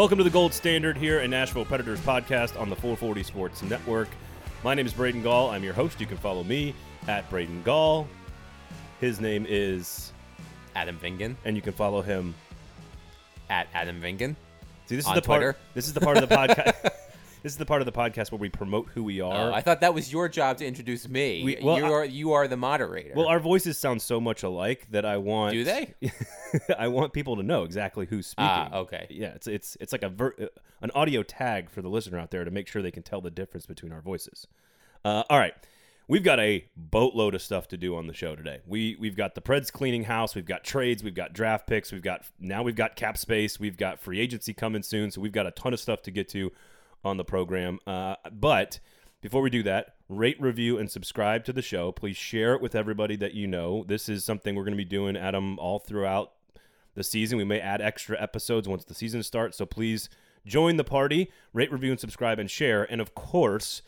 Welcome to the Gold Standard here in Nashville Predators podcast on the 440 Sports Network. My name is Braden Gall. I'm your host. You can follow me at Braden Gall. His name is, Adam Vingan and you can follow him. at Adam Vingan. See, this is On the part. This is the part of the podcast. this is the part of the podcast where we promote who we are. Uh, I thought that was your job to introduce me. We- well, you I- are you are the moderator. well, our voices sound so much alike that I want. do they? I want people to know exactly who's speaking. Ah, okay. Yeah, it's it's it's like a ver- uh, an audio tag for the listener out there to make sure they can tell the difference between our voices. Uh, all right, we've got a boatload of stuff to do on the show today. We we've got the Preds cleaning house, we've got trades, we've got draft picks, we've got now we've got cap space, we've got free agency coming soon, so we've got a ton of stuff to get to on the program. Uh, but before we do that, rate, review, and subscribe to the show. Please share it with everybody that you know. This is something we're going to be doing, Adam, all throughout the season. We may add extra episodes once the season starts. So please join the party, rate, review, and subscribe, and share. And of course,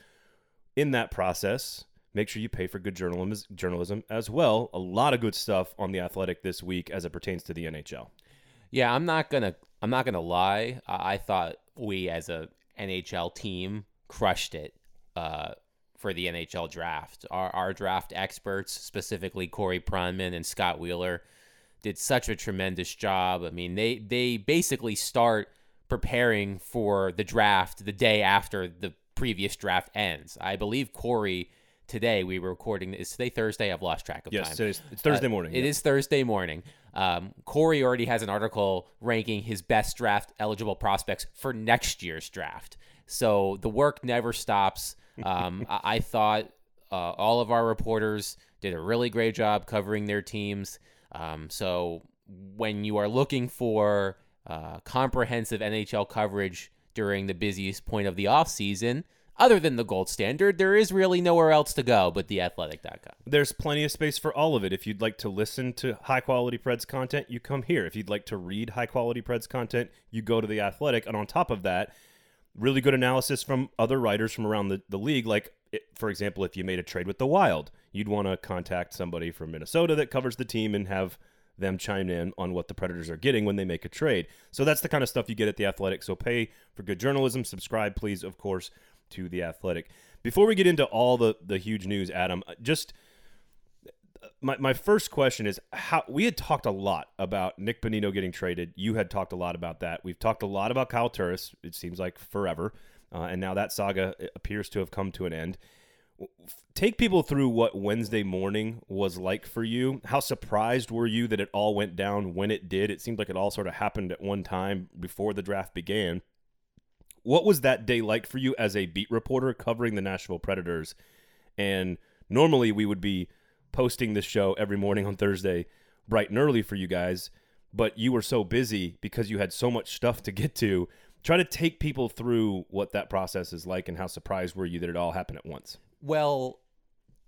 in that process, make sure you pay for good journalism, journalism as well. A lot of good stuff on the Athletic this week as it pertains to the NHL. Yeah, I'm not gonna I'm not gonna lie. I, I thought we as a NHL team crushed it uh, for the NHL draft. Our our draft experts, specifically Corey Pronman and Scott Wheeler, did such a tremendous job. I mean, they they basically start preparing for the draft the day after the previous draft ends. I believe Corey today we were recording is today Thursday. I've lost track of Yes, time. so it's, Thursday Uh, morning. It yeah. is Thursday morning. Um, Corey already has an article ranking his best draft eligible prospects for next year's draft. So the work never stops. Um, I, I thought uh, all of our reporters did a really great job covering their teams. Um, so when you are looking for uh, comprehensive NHL coverage during the busiest point of the offseason, other than the gold standard, there is really nowhere else to go but theathletic.com. There's plenty of space for all of it. If you'd like to listen to high quality Preds content, you come here. If you'd like to read high quality Preds content, you go to The Athletic. And on top of that, really good analysis from other writers from around the, the league. Like, it, for example, if you made a trade with the Wild, you'd want to contact somebody from Minnesota that covers the team and have them chime in on what the Predators are getting when they make a trade. So that's the kind of stuff you get at The Athletic. So pay for good journalism. Subscribe, please, of course, to The Athletic. Before we get into all the, the huge news, Adam, uh, just uh, my, my first question is how we had talked a lot about Nick Bonino getting traded. You had talked a lot about that. We've talked a lot about Kyle Turris. It seems like forever, uh, and now that saga uh, appears to have come to an end. Take people through what Wednesday morning was like for you. How surprised were you that it all went down when it did? It seemed like it all sort of happened at one time before the draft began. What was that day like for you as a beat reporter covering the Nashville Predators? And normally we would be posting this show every morning on Thursday, bright and early for you guys, but you were so busy because you had so much stuff to get to. Try to take people through what that process is like and how surprised were you that it all happened at once. Well,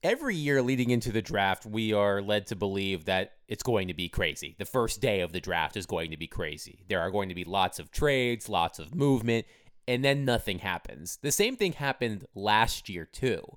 every year leading into the draft, we are led to believe that it's going to be crazy. The first day of the draft is going to be crazy. There are going to be lots of trades, lots of movement, and then nothing happens. The same thing happened last year, too.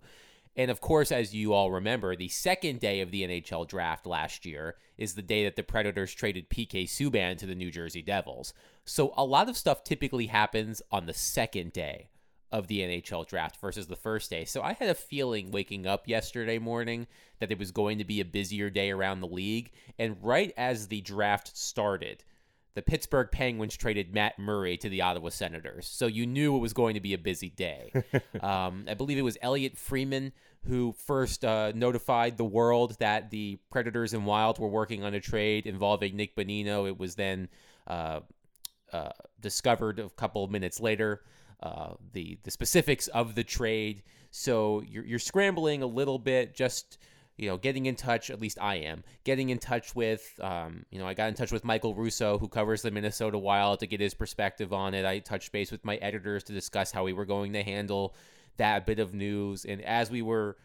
And of course, as you all remember, the second day of the NHL draft last year is the day that the Predators traded PK Subban to the New Jersey Devils. So a lot of stuff typically happens on the second day of the NHL draft versus the first day. So I had a feeling waking up yesterday morning that it was going to be a busier day around the league. And right as the draft started, the Pittsburgh Penguins traded Matt Murray to the Ottawa Senators. So you knew it was going to be a busy day. um, I believe it was Elliotte Friedman who first uh, notified the world that the Predators and Wild were working on a trade involving Nick Bonino. It was then uh, uh, discovered a couple of minutes later. Uh, the the specifics of the trade. So you're you're scrambling a little bit, just you know, getting in touch. At least I am getting in touch with. Um, you know, I got in touch with Michael Russo, who covers the Minnesota Wild, to get his perspective on it. I touched base with my editors to discuss how we were going to handle that bit of news. And as we were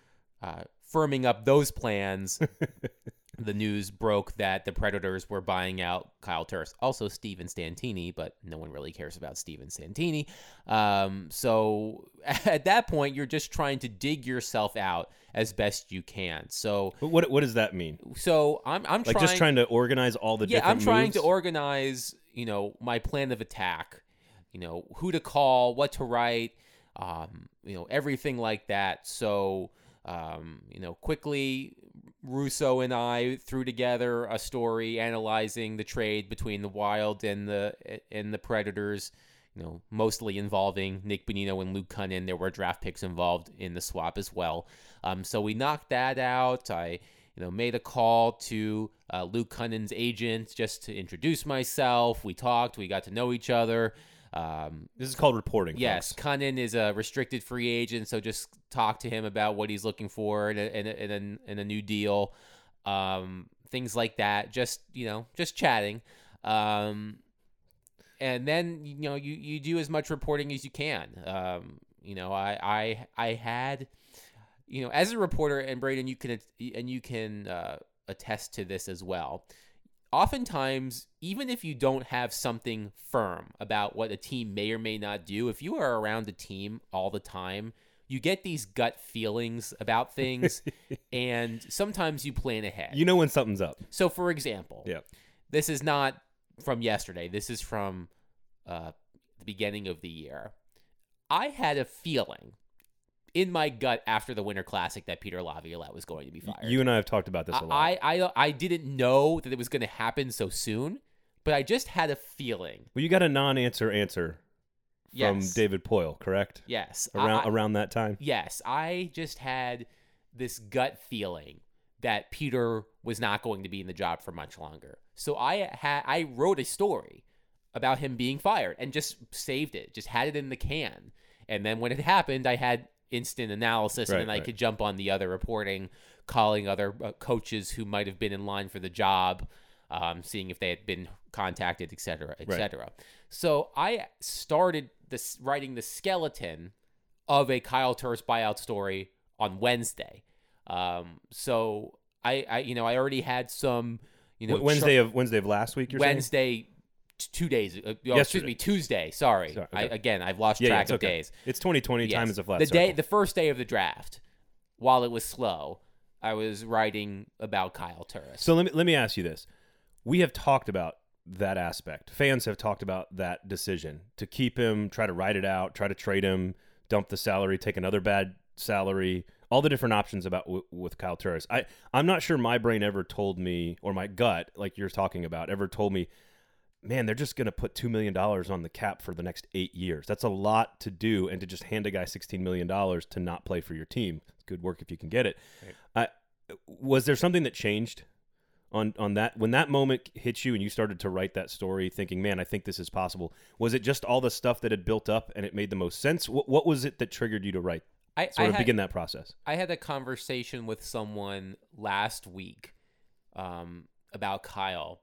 uh, firming up those plans, the news broke that the Predators were buying out Kyle Turris, also Steven Santini, but no one really cares about Steven Santini. Um, so at that point, you're just trying to dig yourself out as best you can. So, But what what does that mean? so I'm I'm Like trying, just trying to organize all the yeah, different I'm trying moves? to organize, you know, my plan of attack you know, who to call, what to write, um, you know, everything like that. So, um, you know, quickly, Russo and I threw together a story analyzing the trade between the Wild and the and the Predators. You know, mostly involving Nick Bonino and Luke Kunin. There were draft picks involved in the swap as well. Um, so we knocked that out. I, you know, made a call to uh, Luke Kunin's agent just to introduce myself. We talked. We got to know each other. Um, This is called reporting. Yes, folks. Kunin is a restricted free agent, so just talk to him about what he's looking for in a, in a, in a, in a new deal, um, things like that. Just you know, just chatting, um, and then you know you, you do as much reporting as you can. Um, you know, I I I had, you know, as a reporter, and Braden, you can and you can uh, attest to this as well oftentimes, even if you don't have something firm about what a team may or may not do, if you are around a team all the time, you get these gut feelings about things, and sometimes you plan ahead. You know when something's up. So, for example, Yeah. this is not from yesterday. This is from uh, the beginning of the year. I had a feeling in my gut after the Winter Classic that Peter Laviolette was going to be fired. You and I have talked about this a lot. I, I I didn't know that it was going to happen so soon, but I just had a feeling. well, you got a non-answer answer from Yes. David Poile, correct? Yes. Around I, around that time. yes, I just had this gut feeling that Peter was not going to be in the job for much longer. So I had I wrote a story about him being fired and just saved it, just had it in the can. And then when it happened, I had instant analysis Right, and then I right. could jump on the other reporting, calling other uh, coaches who might have been in line for the job, um, seeing if they had been contacted, et cetera, et Right. cetera. So I started this writing the skeleton of a Kyle Turris buyout story on Wednesday. Um, so I, I, you know, I already had some, you know, Wed- Wednesday of Wednesday of last week. You're saying? Two days. Uh, oh, excuse me, Tuesday. Sorry, Sorry, I, again, I've lost Yeah, yeah, track it's of okay. days. It's 2020. Time is a flat the day, the first day of the draft, while it was slow, I was writing about Kyle Turris. So let me let me ask you this: We have talked about that aspect. Fans have talked about that decision to keep him, try to ride it out, try to trade him, dump the salary, take another bad salary, all the different options about w- with Kyle Turris. I I'm not sure my brain ever told me, or my gut, like you're talking about, ever told me. Man, they're just going to put two million dollars on the cap for the next eight years. That's a lot to do, and to just hand a guy sixteen million dollars to not play for your team. Good work if you can get it. I, was there something that changed on on that when that moment hit you and you started to write that story thinking man i think this is possible was it just all the stuff that had built up and it made the most sense what, what was it that triggered you to write I, sort I of had, begin that process I had a conversation with someone last week um, about Kyle.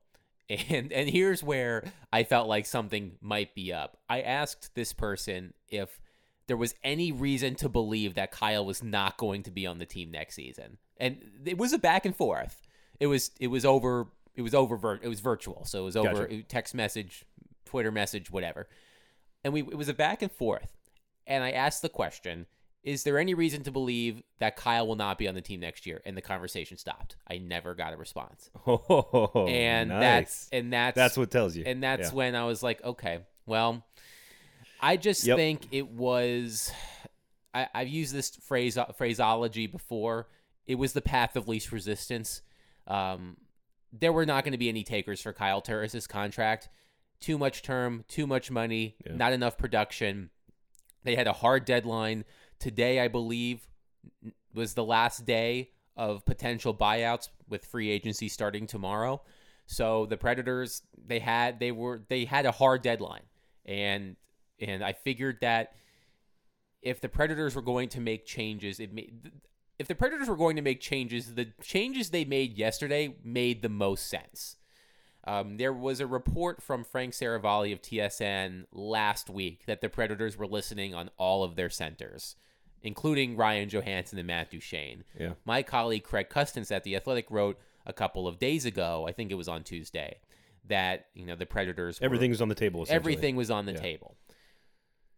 And and here's where I felt like something might be up. I asked this person if there was any reason to believe that Kyle was not going to be on the team next season. And it was a back and forth. It was it was over it was over it was virtual. So it was over Gotcha. text message, Twitter message, whatever. And we it was a back and forth. And I asked the question, is there any reason to believe that Kyle will not be on the team next year? And the conversation stopped. I never got a response. oh and nice. that's and that's that's what tells you and that's Yeah. when I was like, okay, well, I just Yep. think it was. I, I've used this phrase phraseology before. It was the path of least resistance. Um, there were not going to be any takers for Kyle Turris's contract. Too much term, too much money, Yeah. not enough production. They had a hard deadline. Today, I believe, was the last day of potential buyouts with free agency starting tomorrow. So the Predators, they had they were they had a hard deadline, and and I figured that if the Predators were going to make changes, it made if the Predators were going to make changes, the changes they made yesterday made the most sense. Um, there was a report from Frank Seravalli of TSN last week that the Predators were listening on all of their centers, including Ryan Johansen and Matt Duchene. yeah My colleague Craig Custance at The Athletic wrote a couple of days ago, I think it was on Tuesday, that you know the Predators were- everything's on the table everything was on the Yeah. table.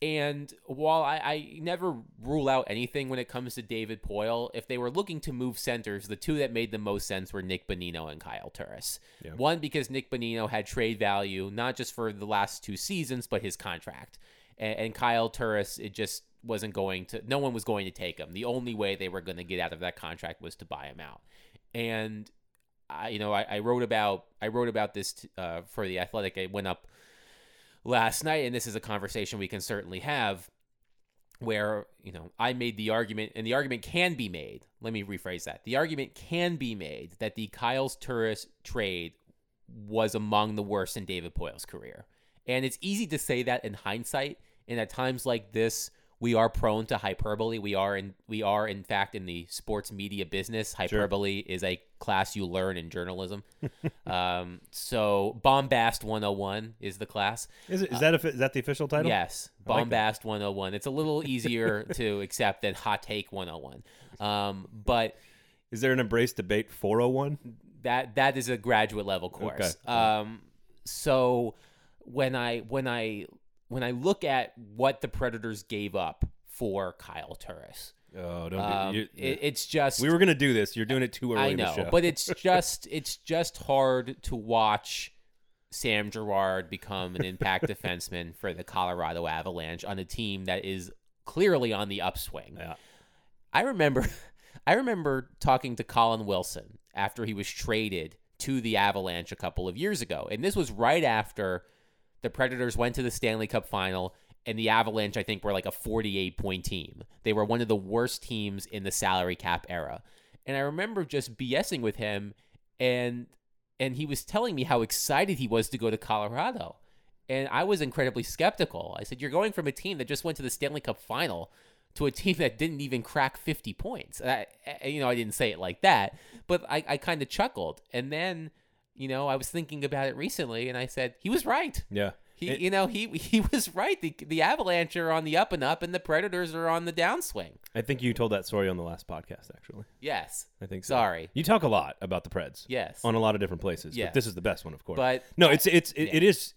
And while I, I never rule out anything when it comes to David Poile, if they were looking to move centers, the two that made the most sense were Nick Bonino and Kyle Turris. Yeah. One because Nick Bonino had trade value not just for the last two seasons, but his contract. And, and Kyle Turris, it just wasn't going to. No one was going to take him. The only way they were going to get out of that contract was to buy him out. And I, you know, I, I wrote about I wrote about this t- uh, for the Athletic. It went up last night, and this is a conversation we can certainly have. Where you know I made the argument, and the argument can be made. Let me rephrase that: the argument can be made that the Kyle's Turris trade was among the worst in David Poile's career, and it's easy to say that in hindsight. And at times like this, we are prone to hyperbole. We are in we are in fact in the sports media business. Hyperbole is a class you learn in journalism. um, so Bombast 101 is the class. Is, it, is that a, is that the official title? Yes, I like Bombast 101. It's a little easier to accept than Hot Take 101. Um, but Is there an embrace debate 401? that that is a graduate level course. Um, so when I when I when I look at what the Predators gave up for Kyle Turris, Oh, don't um, do you, it, it's just We were gonna do this. You're doing it too early. I know, but it's just it's just hard to watch Sam Girard become an impact defenseman for the Colorado Avalanche on a team that is clearly on the upswing. yeah. I remember I remember talking to Colin Wilson after he was traded to the Avalanche a couple of years ago. And this was right after the Predators went to the Stanley Cup final and the Avalanche I think were like a 48 point team. They were one of the worst teams in the salary cap era. And I remember just BSing with him and and he was telling me how excited he was to go to Colorado. And I was incredibly skeptical. I said, You're going from a team that just went to the Stanley Cup final to a team that didn't even crack 50 points. I, you know, I didn't say it like that, but I, I kind of chuckled. And then, you know, I was thinking about it recently and I said, He was right. Yeah. He, It- you know, he he was right. The, the Avalanche are on the up and up, and the Predators are on the downswing. I think you told that story on the last podcast. Actually, Yes. I think. So. Sorry. You talk a lot about the Preds. Yes. On a lot of different places. Yeah. But this is the best one, of course. But no, it's it's it, Yeah. it is.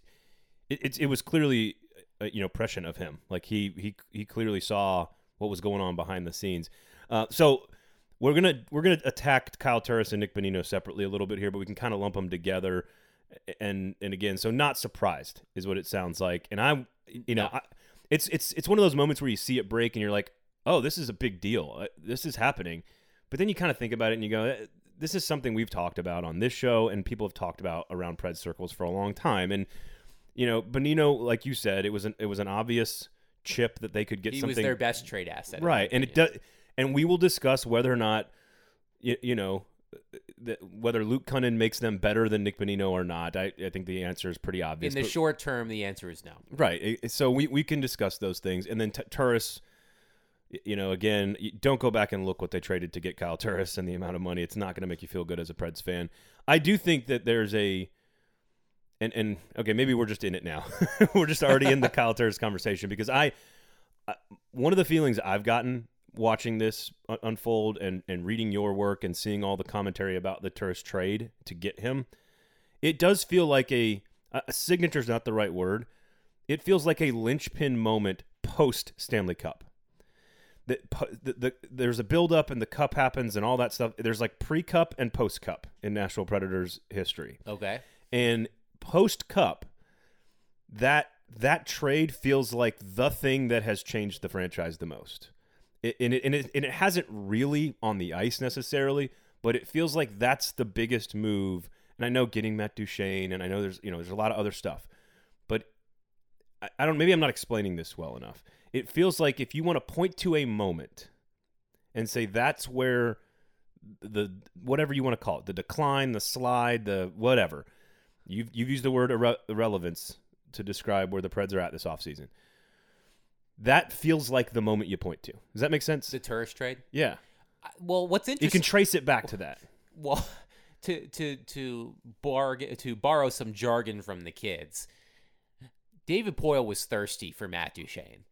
It, it's it was clearly, uh, you know, prescient of him. Like he he he clearly saw what was going on behind the scenes. Uh, so we're gonna we're gonna attack Kyle Turris and Nick Bonino separately a little bit here, but we can kind of lump them together. And and again, so not surprised is what it sounds like. And I, you know, I, it's it's it's one of those moments where you see it break and you're like, oh, this is a big deal. Uh, This is happening. But then you kind of think about it and you go, "Eh, this is something we've talked about on this show and people have talked about around Pred circles for a long time. And you know, Bonino, like you said, it was an it was an obvious chip that they could get he something was their best trade asset. right, and it does. And we will discuss whether or not, you, you know, whether Luke Kunin makes them better than Nick Bonino or not. I, I think the answer is pretty obvious. In the but- short term, the answer is no. Right. So we, we can discuss those things. And then T- Turris, you know, again, don't go back and look what they traded to get Kyle Turris and the amount of money. It's not going to make you feel good as a Preds fan. I do think that there's a, and, and okay, maybe we're just in it now. we're just already in the Kyle Turris conversation because I, I, one of the feelings I've gotten watching this unfold and, and reading your work and seeing all the commentary about the Turris trade to get him, it does feel like a, a signature is not the right word. It feels like a linchpin moment post Stanley Cup. The, the, the, there's a build up and the cup happens and all that stuff. There's like pre cup and post cup in Nashville Predators history. Okay. And post cup, that that trade feels like the thing that has changed the franchise the most. And, it, and, it, and it hasn't really on the ice necessarily, but it feels like that's the biggest move. And I know getting Matt Duchene, and I know there's you know there's a lot of other stuff, but I, I don't. Maybe I'm not explaining this well enough. It feels like if you want to point to a moment and say that's where the whatever you want to call it, the decline, the slide, the whatever. You've you've used the word irre- irrelevance to describe where the Preds are at this offseason. That feels like the moment you point to. Does that make sense? The Turris trade. yeah. I- Well, what's interesting? You can trace it back to that. well, to to to bargain to borrow some jargon from the kids. David Poile was thirsty for Matt Duchene.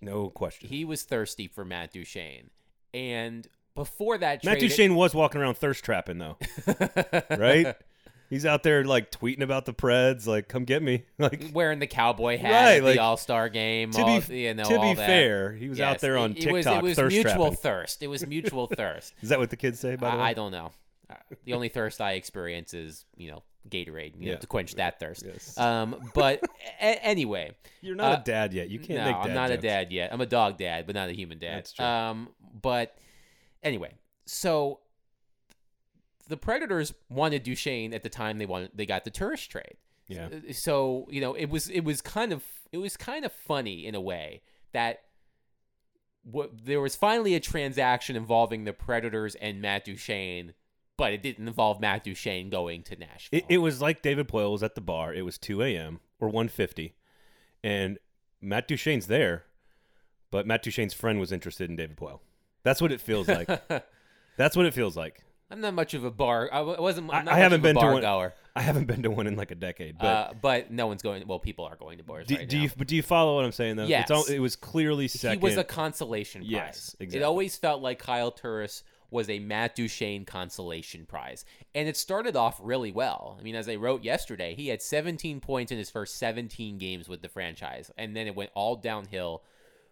No question. He was thirsty for Matt Duchene, and before that, Matt trade, Duchene was walking around thirst trapping though, right? He's out there like tweeting about the Preds, like come get me. Like wearing the cowboy hat Right, at like, the All Star game. to all, be you know, to be fair, he was out there on it, TikTok it was, it was thirst mutual trapping. thirst. It was mutual thirst. Is that what the kids say? By the way, I, I don't know. Uh, The only thirst I experience is you know Gatorade, you know, to quench that thirst. Yes. Um, but a- anyway, You're not uh, a dad yet. You can't no, I'm not jokes. a dad yet. I'm a dog dad, but not a human dad. That's true. Um, but anyway, so the Predators wanted Duchene at the time they wanted they got the Turris trade. Yeah. Uh, So you know it was it was kind of it was kind of funny in a way that what there was finally a transaction involving the Predators and Matt Duchene, but it didn't involve Matt Duchene going to Nashville. It, it was like David Poile was at the bar. It was 2 a.m. or 1:50, and Matt Duchene's there, but Matt Duchene's friend was interested in David Poile. That's what it feels like. That's what it feels like. I'm not much of a bar. I wasn't. I- I'm not I haven't been to one- goer. I haven't been to one in like a decade, but uh, but no one's going. Well, people are going to bars do, right do you but do you follow what I'm saying though? Yes. It's all, it was clearly second. He was a consolation prize. Yes, exactly. It always felt like Kyle Turris was a Matt Duchene consolation prize. And it started off really well. I mean, as I wrote yesterday, he had 17 points in his first 17 games with the franchise. And then it went all downhill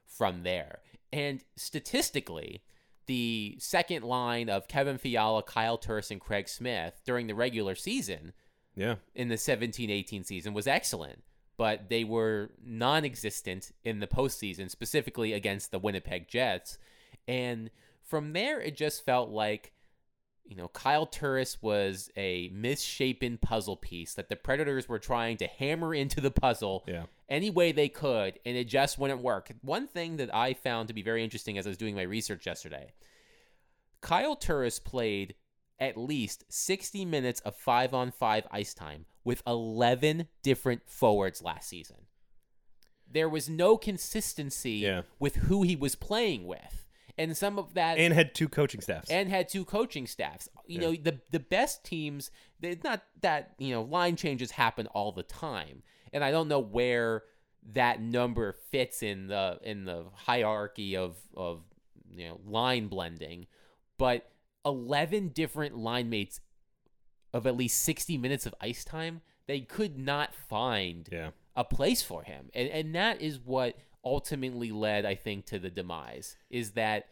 from there. And statistically, the second line of Kevin Fiala, Kyle Turris, and Craig Smith during the regular season yeah. in the 17-18 season was excellent, but they were non-existent in the postseason, specifically against the Winnipeg Jets. And from there, it just felt like, you know, Kyle Turris was a misshapen puzzle piece that the Predators were trying to hammer into the puzzle Yeah. any way they could, and it just wouldn't work. One thing that I found to be very interesting as I was doing my research yesterday, Kyle Turris played at least 60 minutes of five on five ice time with 11 different forwards last season. There was no consistency Yeah. with who he was playing with. And some of that And had two coaching staffs. and had two coaching staffs. You Yeah. know, the the best teams, they- not that you know line changes happen all the time, and I don't know where that number fits in the in the hierarchy of of you know line blending, but eleven different line mates of at least sixty minutes of ice time, they could not find yeah. a place for him. And and that is what ultimately led, I think, to the demise is that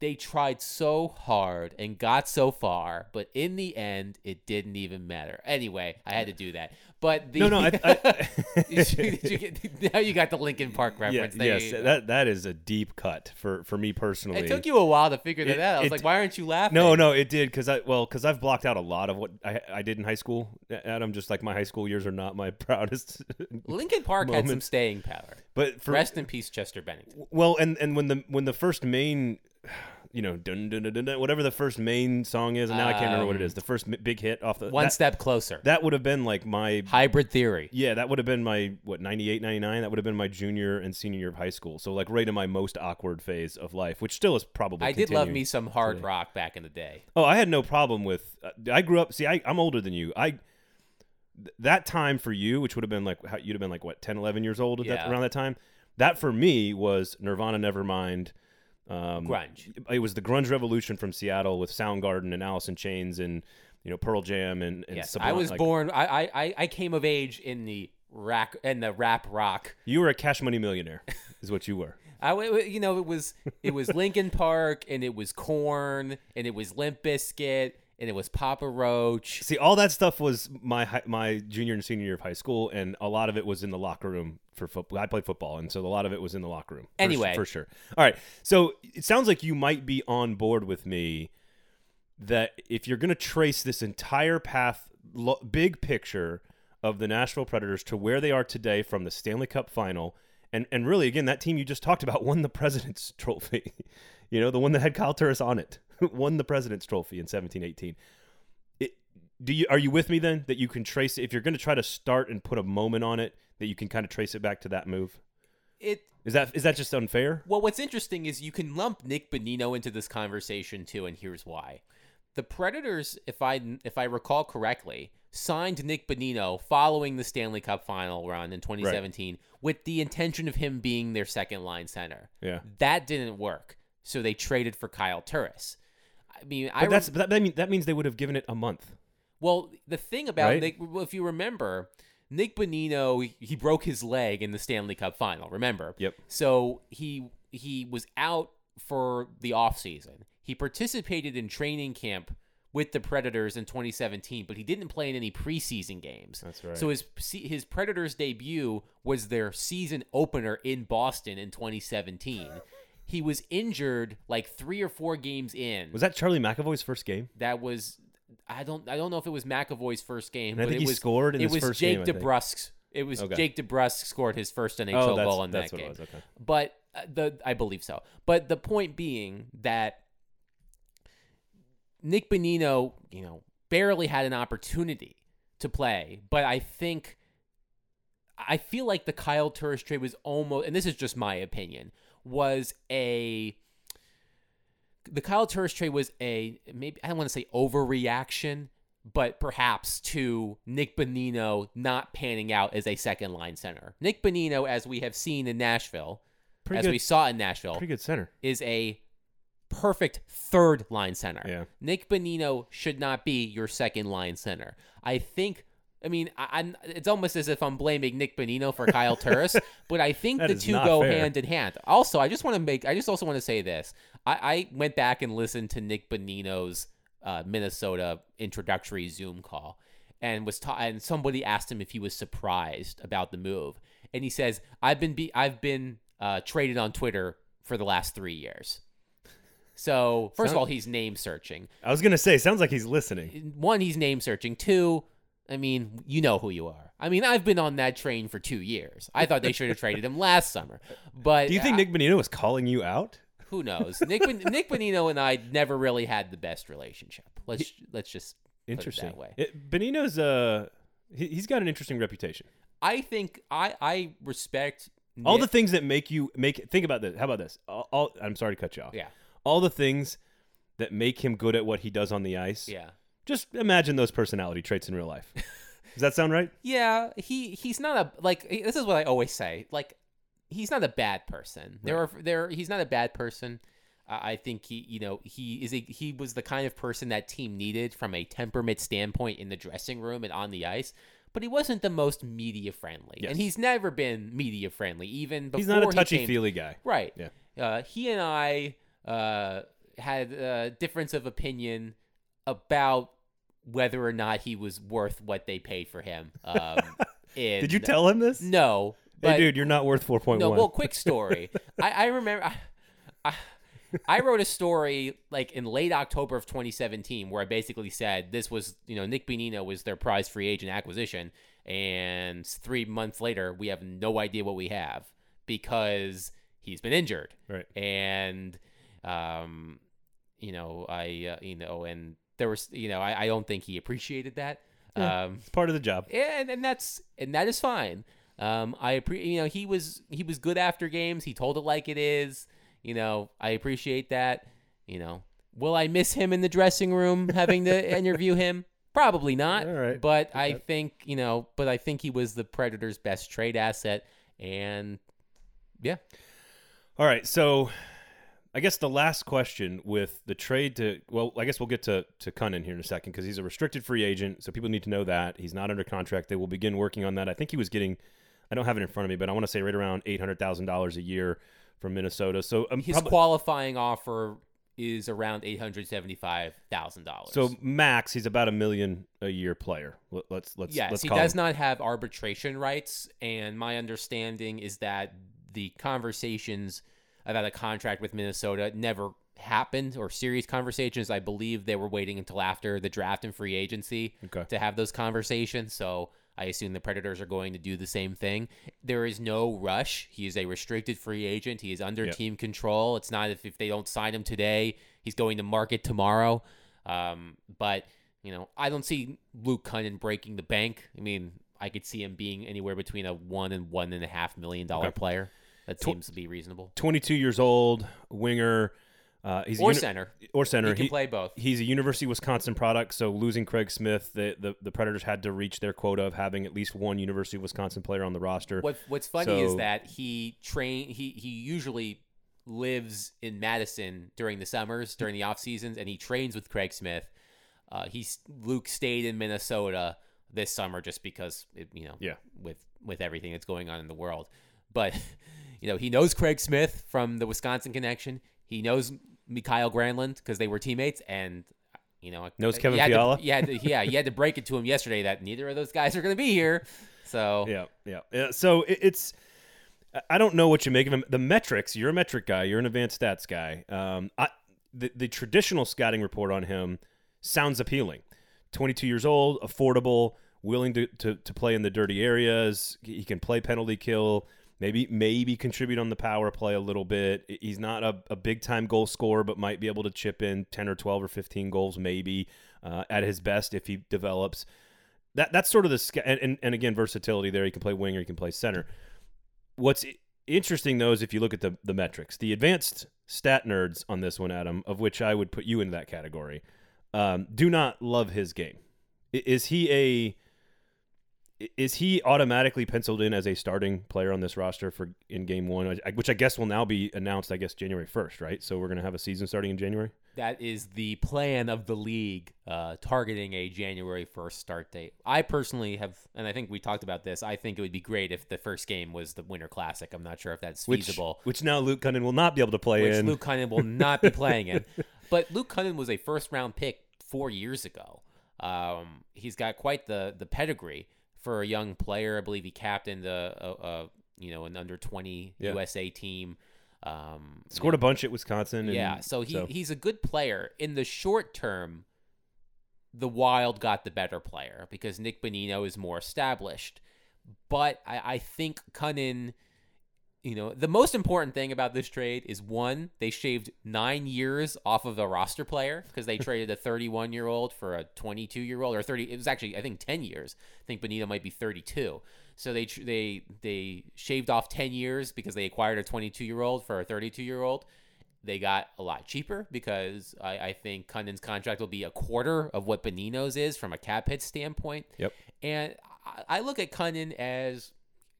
they tried so hard and got so far, but in the end, it didn't even matter. Anyway, I had to do that. But the No, no, I- I- you- you get- now you got the Linkin Park Yeah, reference. There yes, you- that that is a deep cut for for me personally. it took you a while to figure that It- out. I was it- like, why aren't you laughing? No, no, it did because I well because I've blocked out a lot of what I I did in high school. Adam, just like my high school years are not my proudest. Linkin Park had some staying power. but for Rest in peace, Chester Bennington. well, and and when the when the first main, you know, dun, dun, dun, dun, whatever the first main song is, and now I can't remember what it Um. The first big hit off the One step closer. that would have been like my Hybrid theory. yeah that would have been my what 98 99 that would have been my junior and senior year of high school so like right in my most awkward phase of life which still is probably I did love me some hard today. rock back in the day. Oh, I had no problem with. Uh, I grew up. See, I, I'm older than you. I that time for you, which would have been like how- you'd have been like what 10, 11 years old at that, around that time. That for me was Nirvana, Nevermind. Um, Grunge. It was the grunge revolution from Seattle with Soundgarden and Alice in Chains and you know Pearl Jam and, and Yes, Sublime. I was like, born. I, I I- came of age in the rack in the rap rock. You were a cash money millionaire, is what you were. I you know it was it was Linkin Park and it was Korn and it was Limp Bizkit and it was Papa Roach. See, all that stuff was my hi- my junior and senior year of high school, and a lot of it was in the locker room for football. I played football, and so a lot of it was in the locker room. Anyway. for sure. All right, so it sounds like you might be on board with me that if you're going to trace this entire path, lo- big picture of the Nashville Predators to where they are today from the Stanley Cup Final, and and really again that team you just talked about won the President's Trophy, you know the one that had Kyle Turris on it, won the President's Trophy in 1718 do you are you with me then that you can trace if you're going to try to start and put a moment on it that you can kind of trace it back to that move It is that is that just unfair well, what's interesting is you can lump Nick Bonino into this conversation too, and here's why. The Predators, if I if I recall correctly, signed Nick Bonino following the Stanley Cup Final run in 2017 with the intention of him being their second line center. yeah That didn't work, so they traded for Kyle Turris. I mean, I but that's but that, mean, that means they would have given it a month Well, the thing about Right? Nick, well, if you remember, Nick Bonino, he- he broke his leg in the Stanley Cup final. Remember? Yep. So he he was out for the offseason. He participated in training camp with the Predators in 2017, but he didn't play in any preseason games. That's right. So his his Predators debut was their season opener in Boston in 2017. He was injured like 3 or 4 games in. Was that Charlie McAvoy's first game? that was I don't I don't know if it was McAvoy's first game, And I but think it he was scored in it his was first Jake game, I think. DeBrusk. It was Okay. Jake DeBrusk scored his first NHL Oh, goal in that's that what game. it was. Okay. But uh, the I believe so. But the point being that Nick Bonino, you know, barely had an opportunity to play, but I think I feel like the Kyle Turris trade was almost, and this is just my opinion, was a the Kyle Turris trade was a maybe I don't want to say overreaction, but perhaps to Nick Bonino not panning out as a second line center. Nick Bonino, as we have seen in Nashville, Pretty as good. we saw in Nashville, Pretty good center. is a perfect third line center. Yeah. Nick Bonino should not be your second line center. I think. I mean, I, I'm. It's almost as if I'm blaming Nick Bonino for Kyle Turris, but I think the two go fair. hand in hand. Also, I just want to make. I just also want to say this. I, I went back and listened to Nick Bonino's uh, Minnesota introductory Zoom call, and was ta- and somebody asked him if he was surprised about the move, and he says, "I've been be- I've been uh, traded on Twitter for the last three years." So first of all, he's name searching. I was gonna say, sounds like he's listening. One, he's name searching. Two, I mean, you know who you are. I mean, I've been on that train for two years. I thought they should have traded him last summer, but Do you think uh, Nick Bonino was calling you out? Who knows? Nick Nick Bonino and I never really had the best relationship. Let's let's just put it Interesting. that way. It- Bonino's uh, he, he's got an interesting reputation. I think I I respect All the things that make you make think about this. How about this? All, all I'm sorry to cut you off. yeah All the things that make him good at what he does on the ice. yeah Just imagine those personality traits in real life. Does that sound right? yeah he he's not a like this is what I always say like he's not a bad person. There are there he's not a bad person. I I think he, you know, he is a he was the kind of person that team needed from a temperament standpoint in the dressing room and on the ice. But he wasn't the most media friendly, Yes. and he's never been media friendly. Even before He's not a he touchy came- feely guy. Right. Yeah. Uh, he and I uh, had a difference of opinion about whether or not he was worth what they paid for him. Um, Did you tell him this? No. Hey, dude, you're not worth 4.1. no, well, quick story. I, I remember. I, I, I wrote a story like in late October of 2017 where I basically said this was, you know, Nick Bonino was their prize free agent acquisition, and three months later we have no idea what we have because he's been injured, right. and um, you know, I, uh, you know, and there was, you know, I, I don't think he appreciated that. Yeah. Um, It's part of the job. Yeah, and and that's and that is fine. Um, I appre- you know he was he was good after games. He told it like it is. You know, I appreciate that. You know, will I miss him in the dressing room having to interview him? Probably not. All right. But I think you know, but I think he was the Predators' best trade asset, and yeah, All right, so I guess the last question with the trade to well, I guess we'll get to to Kunin here in a second because he's a restricted free agent, so people need to know that he's not under contract. They will begin working on that. I think he was getting, I don't have it in front of me, but I want to say right around eight hundred thousand dollars a year from Minnesota. So um, his qualifying offer is around eight hundred seventy five thousand dollars. so max, he's about a million a year player. Let- Let's let's Yes, let's he does him. not have arbitration rights, and my understanding is that the conversations about a contract with Minnesota never happened, or serious conversations. I believe they were waiting until after the draft and free agency Okay. to have those conversations. So I assume the Predators are going to do the same thing. There is no rush. He is a restricted free agent. He is under Yep. team control. It's not if, if they don't sign him today, he's going to market tomorrow. Um, but you know, I don't see Luke Kunin breaking the bank. I mean, I could see him being anywhere between a one and one and a half million dollar Okay. player. That Tw- seems to be reasonable. 22 years old, winger. Uh, he's a Or uni- center. or center. He can He- play both. He's a University of Wisconsin product, so losing Craig Smith, the, the the Predators had to reach their quota of having at least one University of Wisconsin player on the roster. What What's funny is that he train he he usually lives in Madison during the summers during the off seasons, and he trains with Craig Smith. Uh, he's Luke stayed in Minnesota this summer just because it, you know Yeah. with with everything that's going on in the world. But you know he knows Craig Smith from the Wisconsin connection. He knows Mikael Granlund because they were teammates, and you know Knows he Kevin to- Fiala? had to- yeah, he had to break it to him yesterday that neither of those guys are going to be here. So Yeah, yeah. yeah. So it, it's. I- I don't know what you make of him. The metrics. You're a metric guy. You're an advanced stats guy. Um, I, the the traditional scouting report on him sounds appealing. 22 years old, affordable, willing to, to, to play in the dirty areas. He can play penalty kill. Maybe maybe contribute on the power play a little bit. He's not a, a big time goal scorer, but might be able to chip in 10 or 12 or 15 goals maybe uh, at his best if he develops that that's sort of the and, and, and again versatility there. He can play wing or he can play center. What's interesting though is if you look at the the metrics, the advanced stat nerds on this one, Adam, of which I would put you into that category, um, do not love his game. Is he a is he automatically penciled in as a starting player on this roster for in game one, which I guess will now be announced, I guess January first, right? So we're gonna have a season starting in January. that is the plan of the league, uh, targeting a January 1st start date. I personally have, and I think we talked about this. I think it would be great if the first game was the Winter Classic. I'm not sure if that's Which, feasible. which now Luke Kunin will not be able to play which in. Luke Kunin will not be playing in. But Luke Kunin was a first round pick four years ago. Um, he's got quite the the pedigree for a young player. I believe he captained a, a, a you know an under twenty Yeah. USA team. Um, you Scored know, a bunch at Wisconsin. And, yeah, so he he's a good player. In the short term, the Wild got the better player because Nick Bonino is more established. But I, I think Kunin, you know, the most important thing about this trade is one, they shaved nine years off of a roster player because they traded a 31 year old for a 22 year old or 30. It was actually I think 10 years. I think Bonino might be 32. So they they they shaved off 10 years because they acquired a 22 year old for a 32 year old. They got a lot cheaper because I, I think Kunin's contract will be a quarter of what Bonino's is from a cap hit standpoint. Yep. And I, I look at Kunin as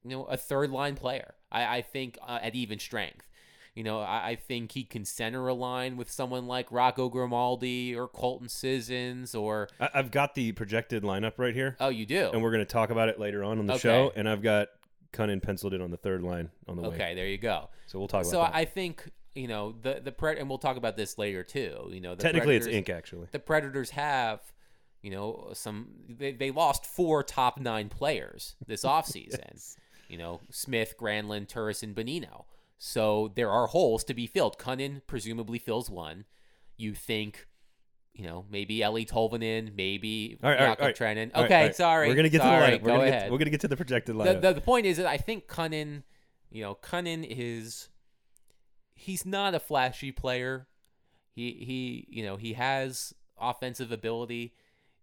you know a third line player. I, I think uh, at even strength. You know, I, I think he can center a line with someone like Rocco Grimaldi or Colton Sissons or I, I've got the projected lineup right here, oh you do and we're going to talk about it later on on the Okay. show. And I've got Kunin penciled in on the third line on the way. okay there you go. So we'll talk about So that. I think you know the the pred and we'll talk about this later too. You know, the Technically, it's ink actually. the Predators have, you know, some they, they lost four top nine players this offseason. You know, Smith, Granlund, Turris, and Bonino. So there are holes to be filled. Kunin presumably fills one. You think, you know, maybe Eeli Tolvanen, maybe All right, Jakob all right. Trenin. All right, Okay, all right. sorry. We're gonna get sorry, to the lineup. We're Go gonna ahead. Get, we're gonna get to the projected the, lineup. the, the point is that I think Kunin, you know, Kunin is he's not a flashy player. He he you know he has offensive ability.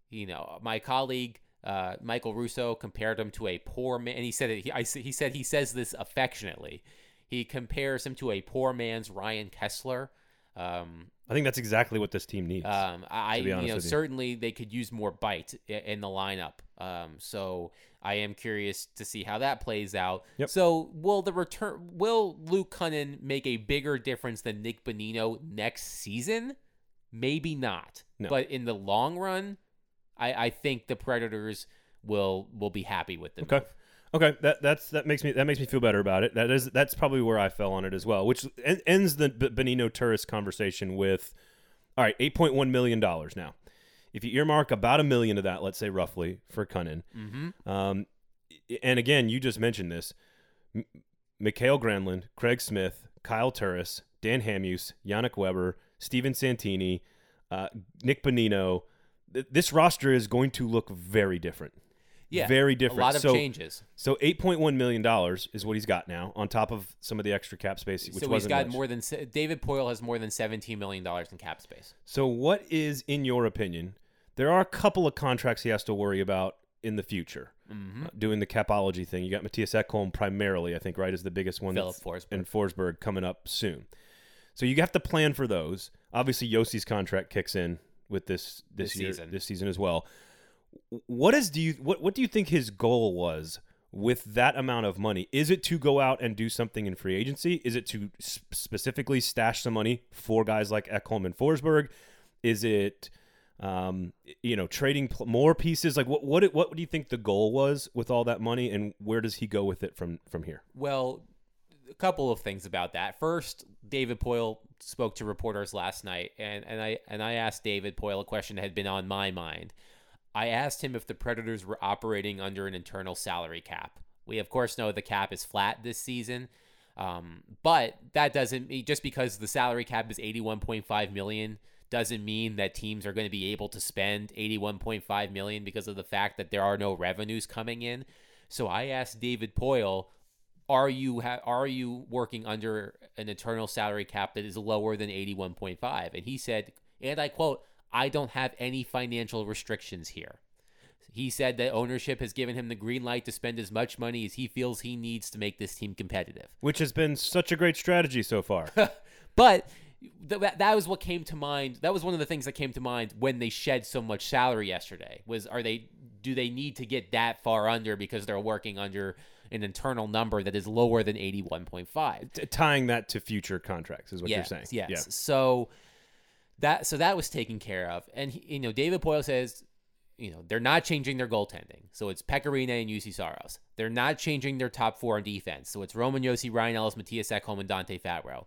You know, my colleague uh, Michael Russo compared him to a poor man. And he said it. He, I, he said he says this affectionately. He compares him to a poor man's Ryan Kesler. Um, I think that's exactly what this team needs. um, I, to be you know, with you. certainly they could use more bite in the lineup. Um, so I am curious to see how that plays out. Yep. So will the return? Will Luke Kunin make a bigger difference than Nick Bonino next season? Maybe not. No. But in the long run, I, I think the Predators will will be happy with the Okay. move. Okay, that that's that makes me that makes me feel better about it. That is that's probably where I fell on it as well, which en- ends the B- Bonino Turris conversation with, all right, eight point one million dollars now. If you earmark about a million of that, let's say roughly for Kunin, Mm-hmm. um, and again, you just mentioned this: M- Mikael Granlund, Craig Smith, Kyle Turris, Dan Hamhuis, Yannick Weber, Steven Santini, uh, Nick Bonino. Th- This roster is going to look very different. Yeah, very different. A lot of so, changes. so eight point one million dollars is what he's got now, on top of some of the extra cap space, which so he's got much. more than David Poile has more than seventeen million dollars in cap space. So what is, in your opinion, there are a couple of contracts he has to worry about in the future, Mm-hmm. uh, doing the capology thing. You got Mattias Ekholm primarily, I think, right, is the biggest one. Filip Forsberg. and Forsberg coming up soon. So you have to plan for those. Obviously, Juuse's contract kicks in with this this, This year, season. this season as well. What is do you what what do you think his goal was with that amount of money? Is it to go out and do something in free agency? Is it to specifically stash some money for guys like Ekholm and Forsberg? Is it Um, you know, trading pl- more pieces. Like, what what what do you think the goal was with all that money, and where does he go with it from from here? Well, a couple of things about that. First, David Poile spoke to reporters last night, and, and I and I asked David Poile a question that had been on my mind. I asked him if the Predators were operating under an internal salary cap. We of course know the cap is flat this season, um, but that doesn't mean just because the salary cap is eighty one point five million doesn't mean that teams are going to be able to spend eighty one point five million because of the fact that there are no revenues coming in. So I asked David Poile are you ha- are you working under an internal salary cap that is lower than 81.5 and he said and I quote I don't have any financial restrictions here. He said that ownership has given him the green light to spend as much money as he feels he needs to make this team competitive. Which has been such a great strategy so far. but th- that, that was what came to mind that was one of the things that came to mind when they shed so much salary yesterday was are they do they need to get that far under because they're working under an internal number that is lower than 81.5 T- tying that to future contracts is what yes, you're saying. Yes. Yeah. So that so that was taken care of, and he, you know David Poile says, you know they're not changing their goaltending, so it's Pekka Rinne and Juuse Saros. They're not changing their top four on defense, so it's Roman Josi, Ryan Ellis, Mattias Ekholm, and Dante Fabbro.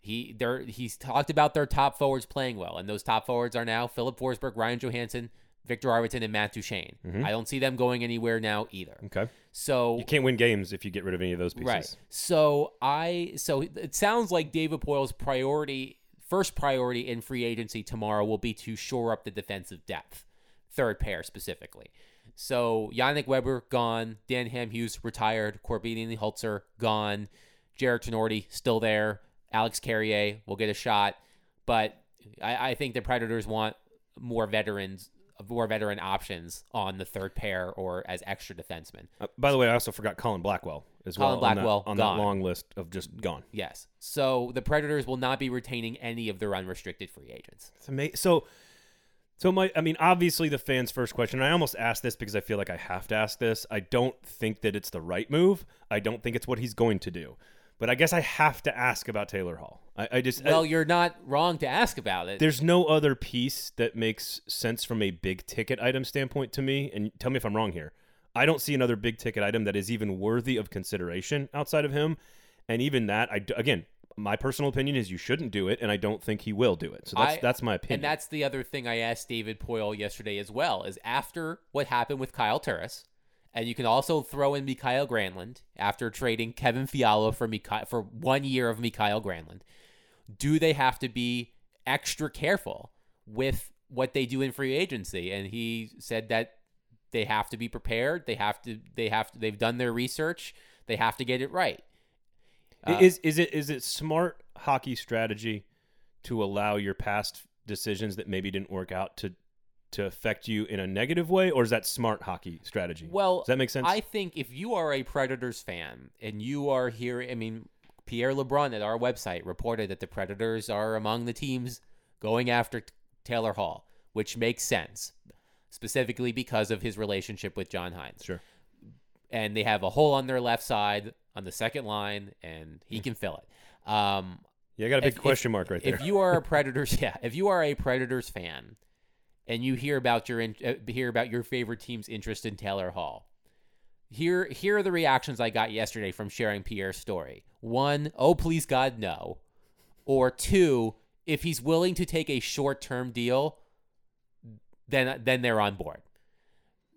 He there he's talked about their top forwards playing well, and those top forwards are now Filip Forsberg, Ryan Johansen, Viktor Arvidsson, and Matt Duchene. Mm-hmm. I don't see them going anywhere now either. Okay. So You can't win games if you get rid of any of those pieces. Right. So I so it sounds like David Poile's priority first priority in free agency tomorrow will be to shore up the defensive depth. Third pair specifically. So Yannick Weber gone, Dan Hamhuis retired, Corbinian Holzer gone, Jared Tinordi still there, Alex Carrier will get a shot, but I, I think the Predators want more veterans, more veteran options on the third pair or as extra defensemen. Uh, by the way, I also forgot Colin Blackwell as Colin well. Blackwell, on that, on that long list of just gone. Yes. So the Predators will not be retaining any of their unrestricted free agents. It's amazing. So, so my, I mean, obviously the fans' first question. I almost asked this because I feel like I have to ask this. I don't think that it's the right move. I don't think it's what he's going to do. But I guess I have to ask about Taylor Hall. I, I just Well, I- you're not wrong to ask about it. there's no other piece that makes sense from a big ticket item standpoint to me. And tell me if I'm wrong here. I don't see another big ticket item that is even worthy of consideration outside of him. And even that, I again, my personal opinion is you shouldn't do it, and I don't think he will do it. So that's I- that's my opinion. And that's the other thing I asked David Poile yesterday as well is after what happened with Kyle Turris, and you can also throw in Mikael Granlund after trading Kevin Fiala for Mikael, for one year of Mikael Granlund. Do they have to be extra careful with what they do in free agency? And he said that they have to be prepared. They have to. They have. To, they've done their research. They have to get it right. Uh, is is it is it smart hockey strategy to allow your past decisions that maybe didn't work out to to affect you in a negative way, or is that smart hockey strategy? Well, does that make sense? I think if you are a Predators fan and you are here, I mean, Pierre LeBrun at our website reported that the Predators are among the teams going after T- Taylor Hall, which makes sense, specifically because of his relationship with John Hynes. sure. And they have a hole on their left side on the second line, and he can fill it. Um, Yeah, I got a big if- question mark right there. if you are a Predators, yeah, if you are a Predators fan, and you hear about your in, uh, hear about your favorite team's interest in Taylor Hall, here here are the reactions I got yesterday from sharing Pierre's story. One, oh please God, no, or two, if he's willing to take a short term deal, then then they're on board.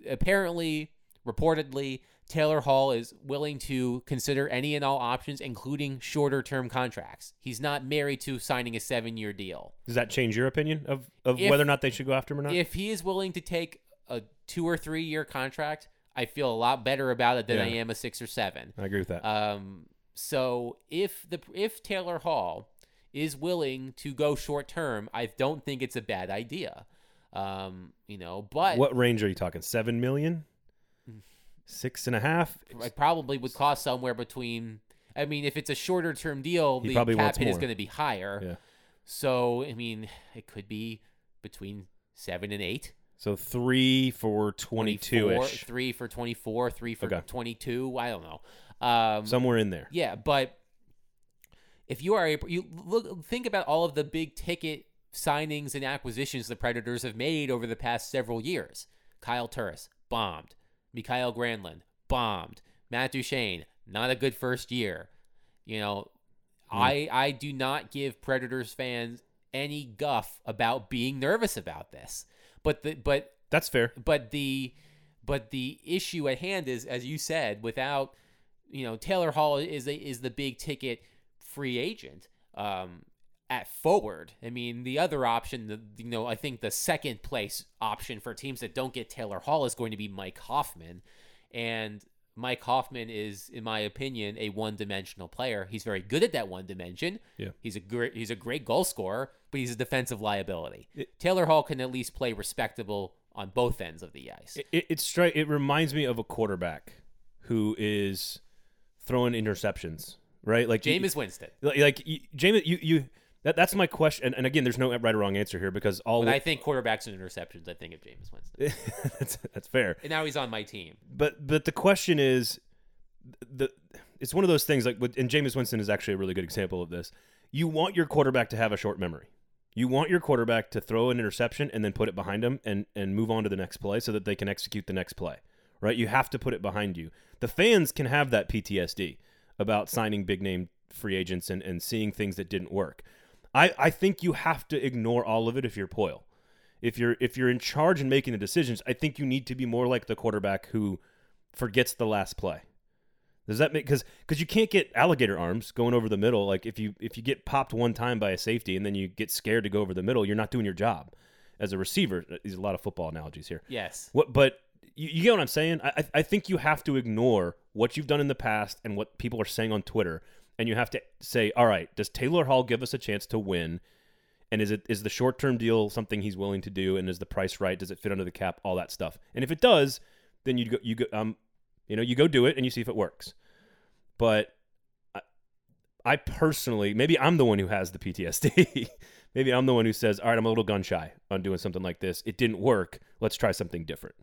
Apparently, reportedly, Taylor Hall is willing to consider any and all options, including shorter term contracts. He's not married to signing a seven year deal. Does that change your opinion of, of If- whether or not they should go after him or not? If he is willing to take a two or three year contract, I feel a lot better about it than I am a six or seven. I agree with that. Um, so if the if Taylor Hall is willing to go short term, I don't think it's a bad idea. Um, you know, but what range are you talking? Seven million? Six and a half? it probably would cost somewhere between. I mean, if it's a shorter term deal, He the cap hit is going to be higher. Yeah. So I mean, it could be between seven and eight. So three for 22 ish. Three for 24, three for Okay. 22. I don't know. Um, Somewhere in there. yeah, but if you are a, you look think about all of the big ticket signings and acquisitions the Predators have made over the past several years. Kyle Turris, bombed. Mikael Granlund, bombed. Matt Duchene, not a good first year. You know, I I do not give Predators fans any guff about being nervous about this. But the but That's fair. but the but the issue at hand is as you said without you know Taylor Hall is a, is the big ticket free agent um at forward I mean the other option the you know I think the second place option for teams that don't get Taylor Hall is going to be Mike Hoffman and Mike Hoffman is in my opinion a one-dimensional player he's very good at that one dimension Yeah. he's a great he's a great goal scorer but he's a defensive liability It- Taylor Hall can at least play respectable on both ends of the ice. It, it, it's straight. It reminds me of a quarterback who is throwing interceptions, right? Like Jameis Winston. like, like you, Jameis, you you that, that's my question. And, and again, there's no right or wrong answer here because all When I think quarterbacks and interceptions, I think of Jameis Winston. that's, that's fair. And now he's on my team. But but the question is, the it's one of those things like with, and Jameis Winston is actually a really good example of this. You want your quarterback to have a short memory. You want your quarterback to throw an interception and then put it behind him and and move on to the next play so that they can execute the next play. Right? You have to put it behind you. The fans can have that PTSD about signing big name free agents and, and seeing things that didn't work. I, I think you have to ignore all of it if you're Poile. If you're if you're in charge and making the decisions, I think you need to be more like the quarterback who forgets the last play. Does that make because because you can't get alligator arms going over the middle? Like if you if you get popped one time by a safety and then you get scared to go over the middle, you're not doing your job as a receiver. Uh, There's a lot of football analogies here. Yes. What, but you, you get what I'm saying? I, I- I think you have to ignore what you've done in the past and what people are saying on Twitter, and you have to say, all right, does Taylor Hall give us a chance to win? And is it is the short term deal something he's willing to do? And is the price right? Does it fit under the cap? All that stuff. And if it does, then you go you go um you know you go do it and you see if it works. But I, I personally, maybe I'm the one who has the PTSD. maybe I'm the one who says, all right, I'm a little gun shy on doing something like this. It didn't work. Let's try something different.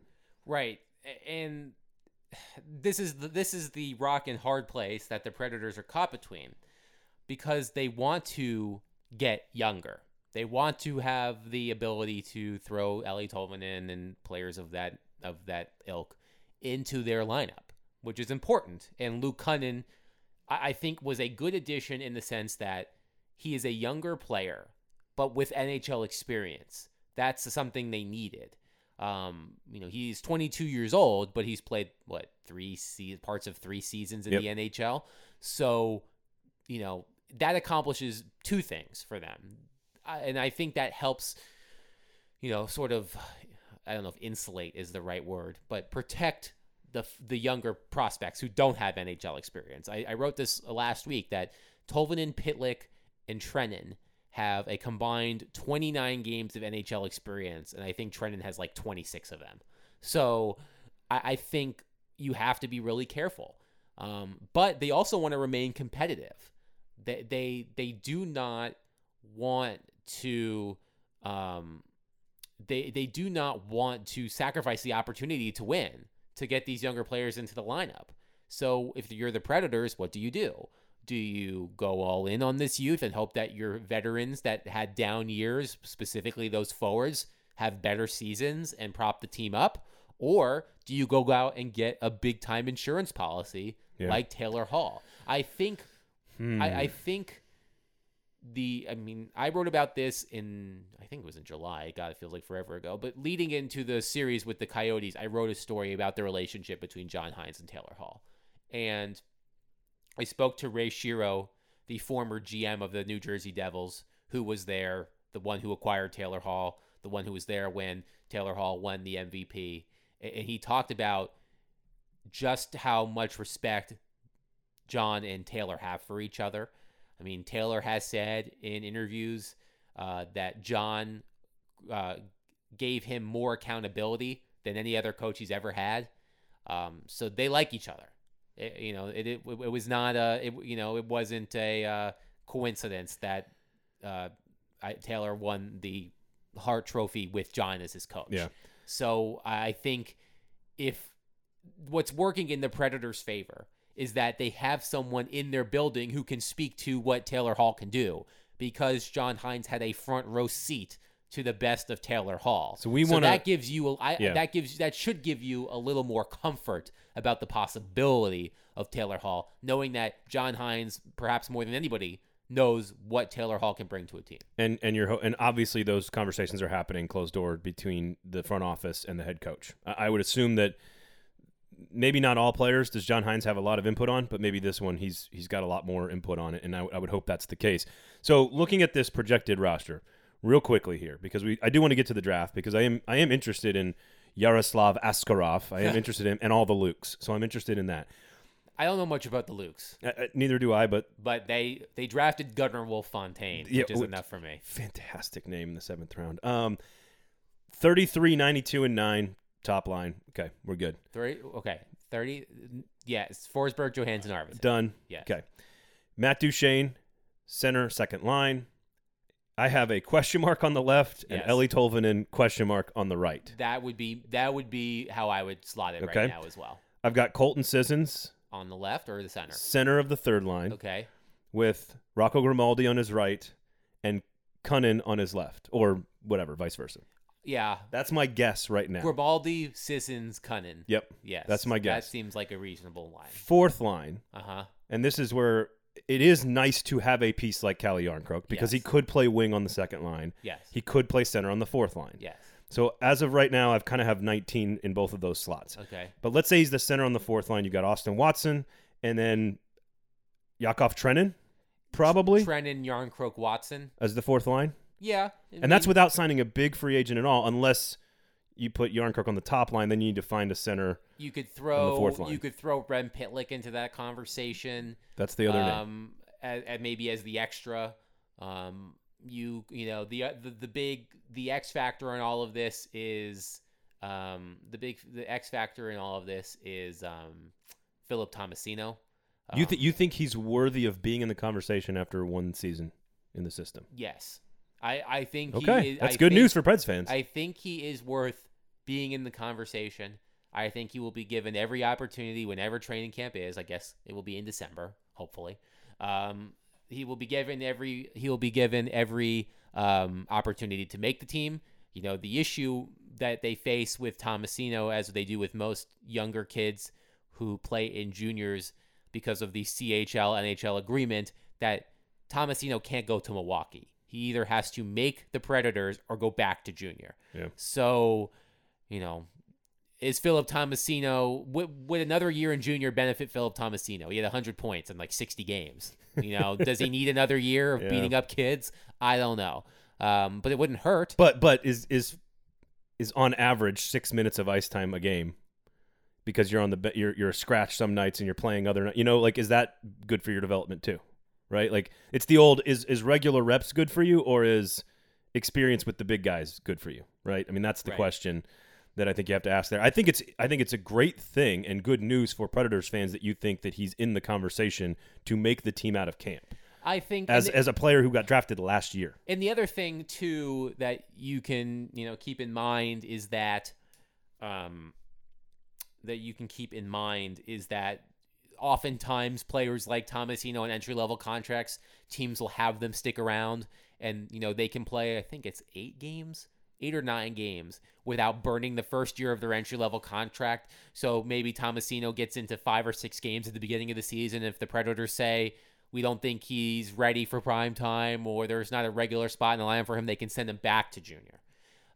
Right. And this is the, this is the rock and hard place that the Predators are caught between because they want to get younger. They want to have the ability to throw Eeli Tolvanen and players of that of that ilk into their lineup, which is important. And Luke Kunin, I, I think, was a good addition in the sense that he is a younger player, but with NHL experience. That's something they needed. Um, you know, he's 22 years old, but he's played what three se- parts of three seasons in Yep. the NHL. So, you know, that accomplishes two things for them, I- and I think that helps. You know, sort of. I don't know if insulate is the right word, but protect the the younger prospects who don't have NHL experience. I, I wrote this last week that Tolvanen, Pitlick, and Trenin have a combined 29 games of NHL experience, and I think Trenin has like 26 of them. So I, I think you have to be really careful. Um, but they also want to remain competitive. They they they do not want to. Um, they they do not want to sacrifice the opportunity to win to get these younger players into the lineup. So if you're the Predators, what do you do? Do you go all in on this youth and hope that your veterans that had down years, specifically those forwards, have better seasons and prop the team up? Or do you go out and get a big time insurance policy Yeah. like Taylor Hall? I think Hmm. I, I think the I mean I wrote about this in I think it was in July. God, it feels like forever ago. But leading into the series with the Coyotes, I wrote a story about the relationship between John Hynes and Taylor Hall. And I spoke to Ray Shero, the former GM of the New Jersey Devils, who was there, the one who acquired Taylor Hall, the one who was there when Taylor Hall won the MVP. And he talked about just how much respect John and Taylor have for each other. I mean, Taylor has said in interviews uh, that John uh, gave him more accountability than any other coach he's ever had. Um, so they like each other. It- you know, it, it it was not a it, you know it wasn't a uh, coincidence that uh, I, Taylor won the Hart Trophy with John as his coach. Yeah. So I think if what's working in the Predators' favor is that they have someone in their building who can speak to what Taylor Hall can do. because John Hynes had a front row seat to the best of Taylor Hall. So we wanna- that gives you a, I, Yeah. that gives that should give you a little more comfort about the possibility of Taylor Hall, knowing that John Hynes, perhaps more than anybody, knows what Taylor Hall can bring to a team. and and you're ho- and obviously those conversations are happening closed door between the front office and the head coach. I, I would assume that maybe not all players does John Hynes have a lot of input on, but maybe this one he's he's got a lot more input on it, and I, I would hope that's the case. So looking at this projected roster real quickly here, because we I do want to get to the draft because I am I am interested in Yaroslav Askarov. I am interested in and all the Lukes, so I'm interested in that. I don't know much about the Lukes, Uh, uh, neither do I, but but they they drafted Gunnar Wolf Fontaine, Yeah, which is which- enough for me. fantastic name in the seventh round. Um, 33, 92, and nine top line. Okay, we're good. Three, okay, thirty. Yes, Forsberg, Johansen, Arvidsson. Done. Yes. Okay. Matt Duchene, center, second line. I have a question mark on the left and Yes. Eeli Tolvanen question mark on the right. That would be that would be how I would slot it Okay. right now as well. I've got Colton Sissons, On the left or the center. center of the third line, Okay. with Rocco Grimaldi on his right and Kunin on his left, or whatever, vice versa. Yeah. That's my guess right now. Grimaldi, Sissons, Kunin. Yep. Yes. That's my guess. That seems like a reasonable line. Fourth line, Uh huh. and this is where it is nice to have a piece like Calle Jarnkrok because he could play wing on the second line. Yes. He could play center on the fourth line. Yes. So as of right now, I've kind of have 19 in both of those slots. Okay. But let's say he's the center on the fourth line. You got Austin Watson and then Yakov Trenin, probably Trenin, Jarnkrok, Watson. as the fourth line. Yeah. And that's without signing a big free agent at all, unless you put Jarnkrok on the top line. Then you need to find a center. You could throw you could throw Rem Pitlick into that conversation. That's the other name. um, as, as maybe as the extra. Um, you you know the, uh, the the big the X factor in all of this is um the big the X factor in all of this is um Philip Tomasino. You Um, think you think he's worthy of being in the conversation after one season in the system? Yes, I I think he Okay, is, that's I good think- news for Preds fans. I think he is worth being in the conversation. I think he will be given every opportunity whenever training camp is. I guess it will be in December, hopefully. Um, he will be given every he will be given every um, opportunity to make the team. You know, the issue that they face with Tomasino, as they do with most younger kids who play in juniors because of the CHL NHL agreement, that Tomasino can't go to Milwaukee. He either has to make the Predators or go back to junior. Yeah. So, you know, is Philip Tomasino would, would another year in junior benefit Philip Tomasino? He had 100 points in like 60 games. You know, does he need another year of Yeah. beating up kids? I don't know. Um, but it wouldn't hurt. But but is is is on average six minutes of ice time a game because you're on the you're you're a scratch some nights and you're playing other you know like is that good for your development too, right? Like it's the old is is regular reps good for you or is experience with the big guys good for you, right? I mean that's the Right. question that I think you have to ask there. I think it's I think it's a great thing and good news for Predators fans that you think that he's in the conversation to make the team out of camp I think as and, as a player who got drafted last year. and the other thing too that you can you know keep in mind is that um that you can keep in mind is that oftentimes players like Tomasino on entry level contracts, teams will have them stick around and you know they can play I think it's 8 games, 8 or 9 games without burning the first year of their entry level contract. So maybe Tomasino gets into 5 or 6 games at the beginning of the season if the Predators say we don't think he's ready for prime time or there's not a regular spot in the line for him, they can send him back to junior.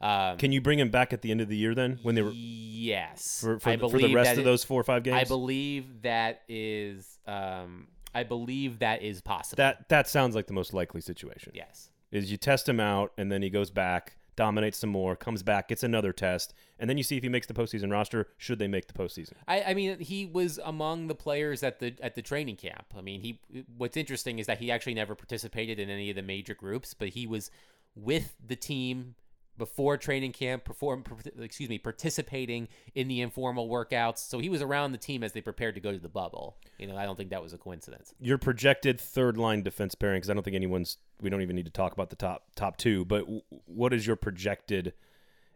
Um, Can you bring him back at the end of the year then when they were yes for, for, for the rest of it- those four or five games? I believe that is um I believe that is possible. that that sounds like the most likely situation. yes. Is you test him out and then he goes back, dominates some more, comes back, gets another test, and then you see if he makes the postseason roster. Should they make the postseason? I, I mean he was among the players at the at the training camp. I mean he what's interesting is that he actually never participated in any of the major groups, but he was with the team before training camp, perform excuse me, participating in the informal workouts. So he was around the team as they prepared to go to the bubble. You know, I don't think that was a coincidence. Your projected third line defense pairing, because I don't think anyone's. We don't even need to talk about the top top two. But w- what is your projected?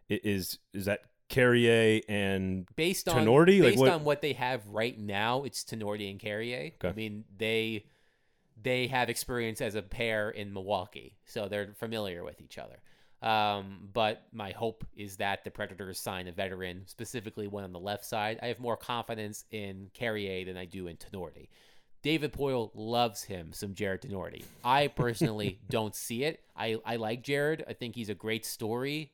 Is is that Carrier and based on Tinordi? Like based what- on what they have right now, it's Tinordi and Carrier. I mean, they they have experience as a pair in Milwaukee, so they're familiar with each other. Um, but my hope is that the Predators sign a veteran, specifically one on the left side. I have more confidence in Carrier than I do in Tinordi. David Poile loves him some Jared Tinordi. I personally don't see it. I, I like Jared. I think he's a great story.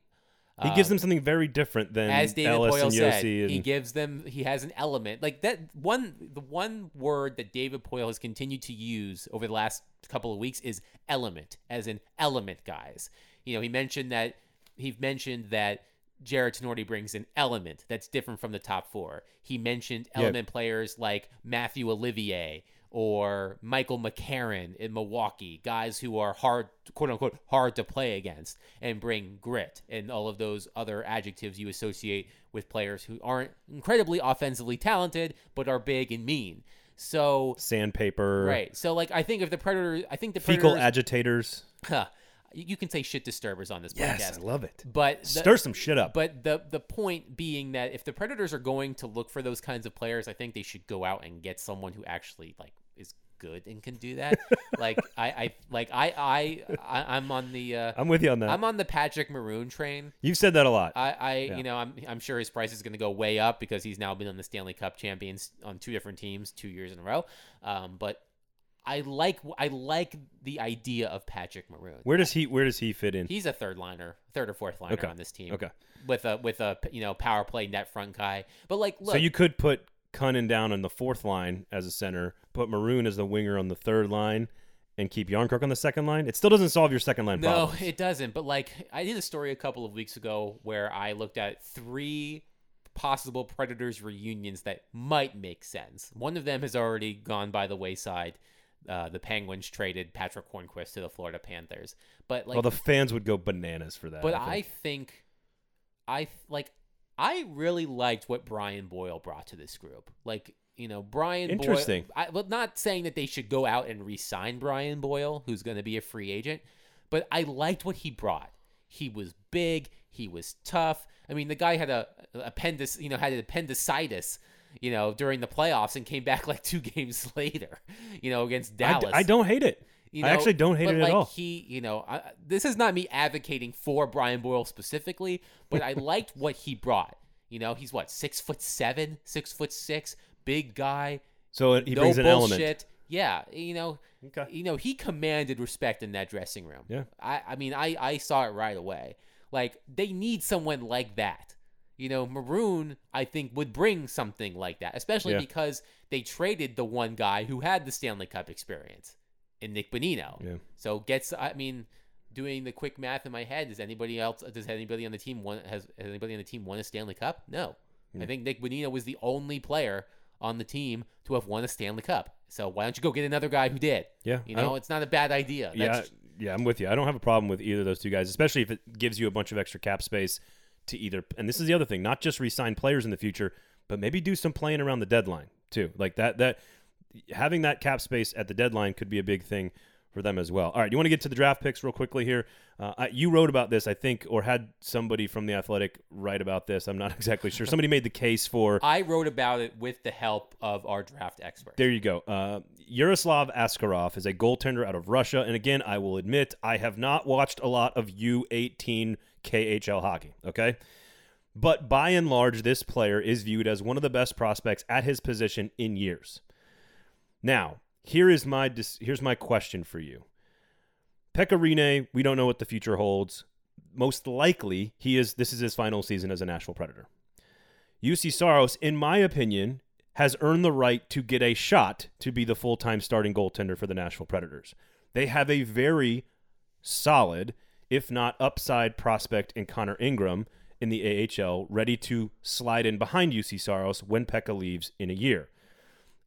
He gives them something very different than as David Ellis Poile and said, Josi. And, he gives them. He has an element like that. One the one word that David Poile has continued to use over the last couple of weeks is element, as in element guys. You know, he mentioned that he mentioned that Jared Tinordi brings an element that's different from the top four. He mentioned element players like Mathieu Olivier or Michael McCarron in Milwaukee, guys who are hard, quote unquote, hard to play against and bring grit and all of those other adjectives you associate with players who aren't incredibly offensively talented but are big and mean. So, sandpaper, right. So, like, I think if the Predators, I think the fecal agitators. Huh. You can say shit disturbers on this Yes, podcast. I love it. But the, Stir some shit up. but the the point being that if the Predators are going to look for those kinds of players, I think they should go out and get someone who actually like is good and can do that. like I, I like I I, I'm on the uh, I'm with you on that. I'm on the Patrick Maroon train. You've said that a lot. I, I you know I'm I'm sure his price is going to go way up because he's now been on the Stanley Cup champions on two different teams two years in a row. Um, but I like I like the idea of Patrick Maroon. where does he Where does he fit in? He's a third liner, third or fourth liner Okay. on this team. Okay. With a with a you know power play net front guy. But like look so you could put Kunin down on the fourth line as a center, put Maroon as the winger on the third line, and keep Jarnkrok on the second line. It still doesn't solve your second line problem. No, it doesn't. But like I did a story a couple of weeks ago where I looked at three possible Predators reunions that might make sense. One of them has already gone by the wayside. Uh, the Penguins traded Patric Hornqvist to the Florida Panthers. But like well, the fans would go bananas for that. But I I think. think, I like, I really liked what Brian Boyle brought to this group. Like, you know, Brian. Interesting. Boyle, I, well, not saying that they should go out and re-sign Brian Boyle, who's going to be a free agent, but I liked what he brought. He was big. He was tough. I mean, the guy had a appendix, you know, had an appendicitis, you know, during the playoffs and came back like two games later, you know, against Dallas. I don't hate it. You I actually don't hate it at all. He, you know, I, this is not me advocating for Brian Boyle specifically, but I liked what he brought. You know, he's what six foot seven, six foot six, big guy. So he no brings an bullshit. element. Yeah, you know, Okay. you know, he commanded respect in that dressing room. Yeah. I, I mean, I, I saw it right away. Like they need someone like that. You know, Maroon, I think, would bring something like that, especially Yeah. because they traded the one guy who had the Stanley Cup experience in Nick Bonino. Yeah. So gets, I mean, doing the quick math in my head, does anybody else, does anybody on the team want, has, has anybody on the team won a Stanley Cup? No. Yeah. I think Nick Bonino was the only player on the team to have won a Stanley Cup. So why don't you go get another guy who did? Yeah, You know, it's not a bad idea. Yeah, yeah, I'm with you. I don't have a problem with either of those two guys, especially if it gives you a bunch of extra cap space to either. And this is the other thing: not just re-sign players in the future, but maybe do some playing around the deadline too. Like that, that having that cap space at the deadline could be a big thing for them as well. All right, you want to get to the draft picks real quickly here? Uh, you wrote about this, I think, or had somebody from the Athletic write about this. I'm not exactly sure. Somebody made the case for I wrote about it with the help of our draft expert. there you go. Uh, Yaroslav Askarov is a goaltender out of Russia. And again, I will admit, I have not watched a lot of U18 KHL hockey, okay? But by and large, this player is viewed as one of the best prospects at his position in years. Now, here is my dis- here's my question for you. Pekka Rinne, we don't know what the future holds. Most likely, he is this is his final season as a Nashville Predator. Juuse Saros, in my opinion, has earned the right to get a shot to be the full time starting goaltender for the Nashville Predators. They have a very solid, if not upside, prospect in Connor Ingram in the AHL, ready to slide in behind Juuse Saros when Pekka leaves in a year.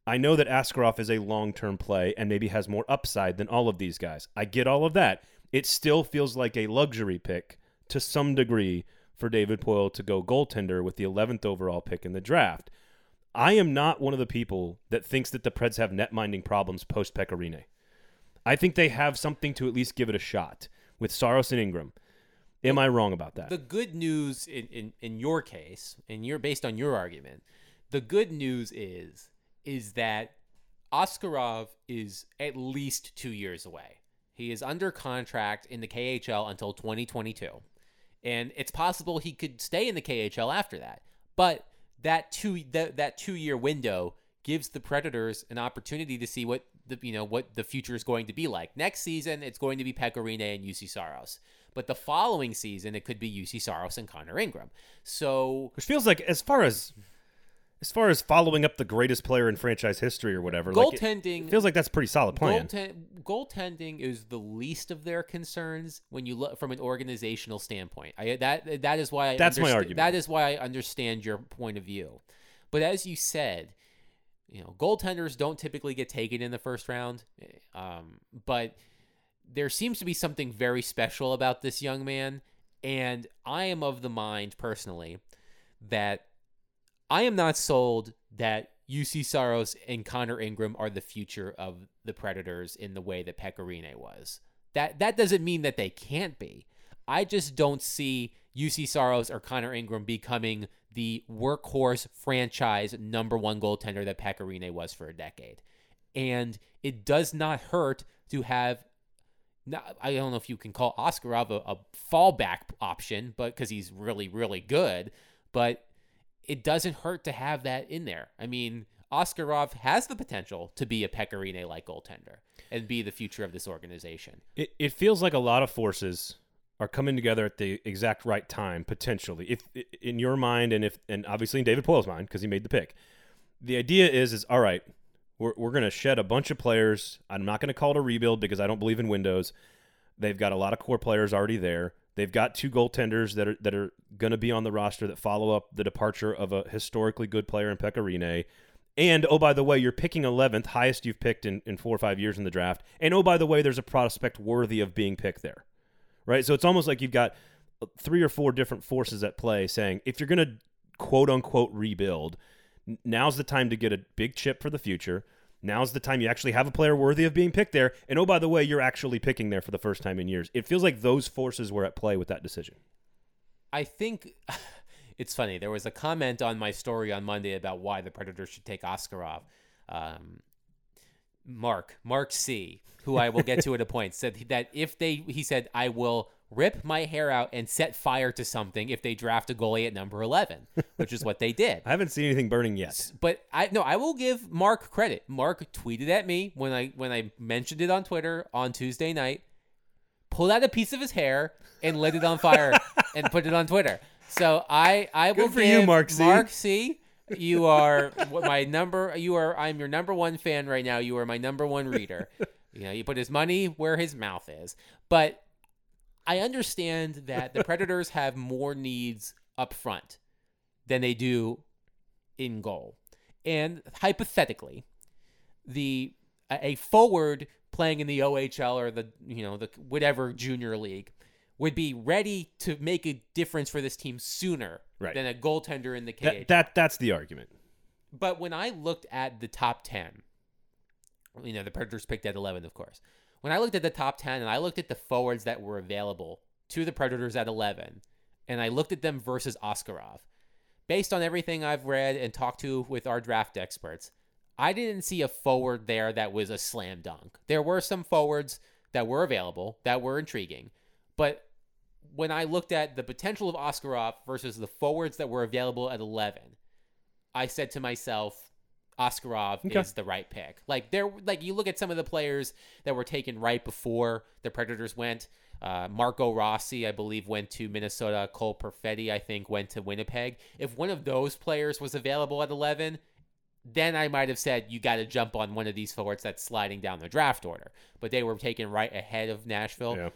I know that Askarov is a long term play and maybe has more upside than all of these guys. I get all of that. It still feels like a luxury pick to some degree for David Poile to go goaltender with the 11th overall pick in the draft. I am not one of the people that thinks that the Preds have net minding problems post Pekka Rinne. I think they have something to at least give it a shot with Saros and Ingram. Am I wrong about that? the good news in, in, in your case, and you're based on your argument, the good news is is that Askarov is at least two years away. He is under contract in the KHL until 2022. And it's possible he could stay in the KHL after that. But that two that, that two year window gives the Predators an opportunity to see what the you know what the future is going to be like. Next season, it's going to be Pekka Rinne and Juuse Saros. But the following season, it could be Juuse Saros and Connor Ingram. So Which feels like as far as as far as following up the greatest player in franchise history or whatever, like, it goaltending feels like that's a pretty solid plan. Goalten- goaltending is the least of their concerns when you look from an organizational standpoint. I that that is why I That's my argument. That is why I understand your point of view. But as you said, you know, goaltenders don't typically get taken in the first round. Um, but there seems to be something very special about this young man, and I am of the mind personally that I am not sold that Juuse Saros and Connor Ingram are the future of the Predators in the way that Pekka Rinne was. That that doesn't mean that they can't be. I just don't see Juuse Saros or Connor Ingram becoming the workhorse franchise number one goaltender that Pekka Rinne was for a decade. And it does not hurt to have not, I don't know if you can call Askarov a, a fallback option, but because he's really, really good, but it doesn't hurt to have that in there. I mean, Askarov has the potential to be a Pekka Rinne like goaltender and be the future of this organization. It, it feels like a lot of forces are coming together at the exact right time, potentially. If in your mind, and if and obviously in David Poile's mind, because he made the pick, the idea is is all right. We're we're gonna shed a bunch of players. I'm not gonna call it a rebuild because I don't believe in windows. They've got a lot of core players already there. They've got two goaltenders that are that are gonna be on the roster that follow up the departure of a historically good player in Pekka Rinne. And oh, by the way, you're picking 11th, highest you've picked in, in four or five years in the draft. And oh, by the way, there's a prospect worthy of being picked there right? So it's almost like you've got three or four different forces at play saying if you're going to quote unquote rebuild, now's the time to get a big chip for the future. Now's the time you actually have a player worthy of being picked there. And oh, by the way, you're actually picking there for the first time in years. It feels like those forces were at play with that decision. I think it's funny. There was a comment on my story on Monday about why the Predators should take Askarov. Um, Mark, Mark C, who I will get to at a point, said that if they, he said, I will rip my hair out and set fire to something if they draft a goalie at number 11, which is what they did. I haven't seen anything burning yet. But I no, I will give Mark credit. Mark tweeted at me when I when I mentioned it on Twitter on Tuesday night, pulled out a piece of his hair and lit it on fire and put it on Twitter. So I I will for you, Mark C. Mark C. You are my number. You are. I'm your number one fan right now. You are my number one reader. You know, you put his money where his mouth is. But I understand that the Predators have more needs up front than they do in goal. And hypothetically, the a a forward playing in the OHL or the you know the whatever junior league would be ready to make a difference for this team sooner Right. than a goaltender in the KHL. That, that that's the argument. But when I looked at the top 10, you know, the Predators picked at 11, of course. When I looked at the top 10 and I looked at the forwards that were available to the Predators at 11, and I looked at them versus Askarov, based on everything I've read and talked to with our draft experts, I didn't see a forward there that was a slam dunk. There were some forwards that were available that were intriguing, but when I looked at the potential of Askarov versus the forwards that were available at 11, I said to myself, Askarov Okay. is the right pick. Like there, like you look at some of the players that were taken right before the Predators went. Uh, Marco Rossi, I believe, went to Minnesota. Cole Perfetti, I think, went to Winnipeg. If one of those players was available at 11, then I might have said you got to jump on one of these forwards that's sliding down the draft order. But they were taken right ahead of Nashville. Yeah.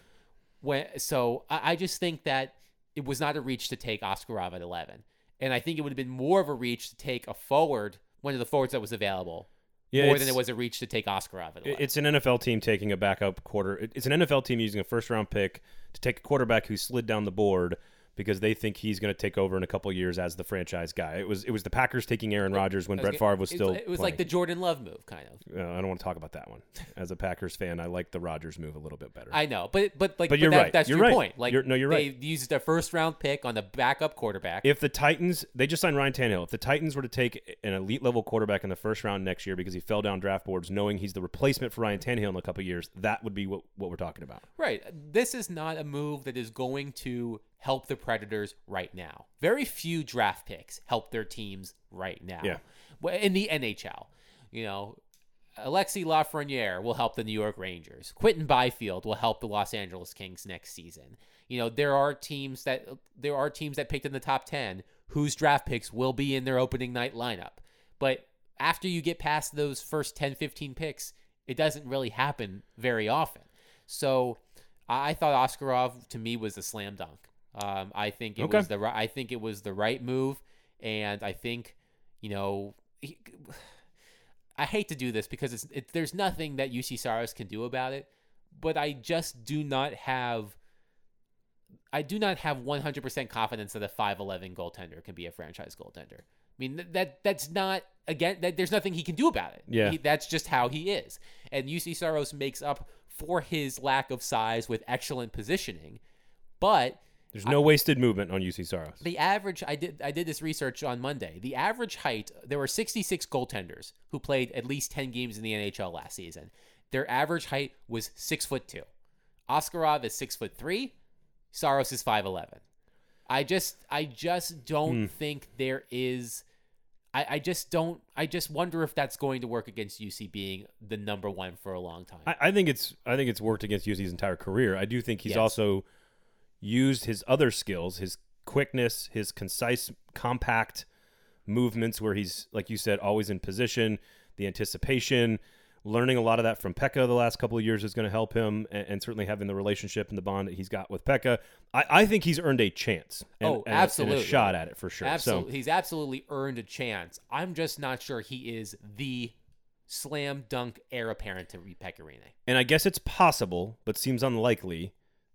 When so I, I just think that it was not a reach to take Askarov at 11, and I think it would have been more of a reach to take a forward, one of the forwards that was available, Yeah, more than it was a reach to take Askarov at 11. It's an NFL team taking a backup quarter. It's an NFL team using a first round pick to take a quarterback who slid down the board because they think he's going to take over in a couple years as the franchise guy. It was it was the Packers taking Aaron Rodgers when Brett was Favre gonna- was it still. It was like the. Jordan Love move, kind of. Uh, I don't want to talk about that one. As a Packers fan, I like the Rodgers move a little bit better. I know, but but like, But you're that, right. That's You're your right. point. Like, You're- no, you're right. They used a first round pick on the backup quarterback. if the Titans, they just signed Ryan Tannehill. If the Titans were to take an elite level quarterback in the first round next year because he fell down draft boards, knowing he's the replacement for Ryan Tannehill in a couple years, that would be what, what we're talking about. Right. This is not a move that is going to help the Predators right now. Very few draft picks help their teams right now. Yeah. In the NHL, you know, Alexi Lafreniere will help the New York Rangers. Quinton Byfield will help the Los Angeles Kings next season. You know, there are teams that there are teams that picked in the top 10 whose draft picks will be in their opening night lineup. But after you get past those first 10, 15 picks, it doesn't really happen very often. So I I thought Askarov to me was a slam dunk. Um, I think it Okay. was the ri- I think it was the right move, and I think you know. He, I hate to do this because it's it, there's nothing that Juuse Saros can do about it, but I just do not have. I do not have 100% confidence that a 5'11 goaltender can be a franchise goaltender. I mean th- that that's not again that there's nothing he can do about it. Yeah. He- that's just how he is. And Juuse Saros makes up for his lack of size with excellent positioning, but There's no wasted movement on Juuse Saros. the average I did I did this research on Monday. The average height there were 66 goaltenders who played at least 10 games in the NHL last season. Their average height was six foot two. Askarov is six foot three. Saros is five eleven. I just I just don't Hmm. think there is. I, I just don't. I just wonder if that's going to work against Juuse being the number one for a long time. I, I think it's I think it's worked against Juuse's entire career. I do think he's Yes. also used his other skills, his quickness, his concise, compact movements, where he's like you said, always in position, the anticipation. Learning a lot of that from Pekka the last couple of years is going to help him, and, and certainly having the relationship and the bond that he's got with Pekka. I, I think he's earned a chance. And, Oh, and a- and a absolutely. shot at it for sure. Absolutely, So he's absolutely earned a chance. I'm just not sure he is the slam dunk heir apparent to Pekka Rinne. And I guess it's possible, but seems unlikely,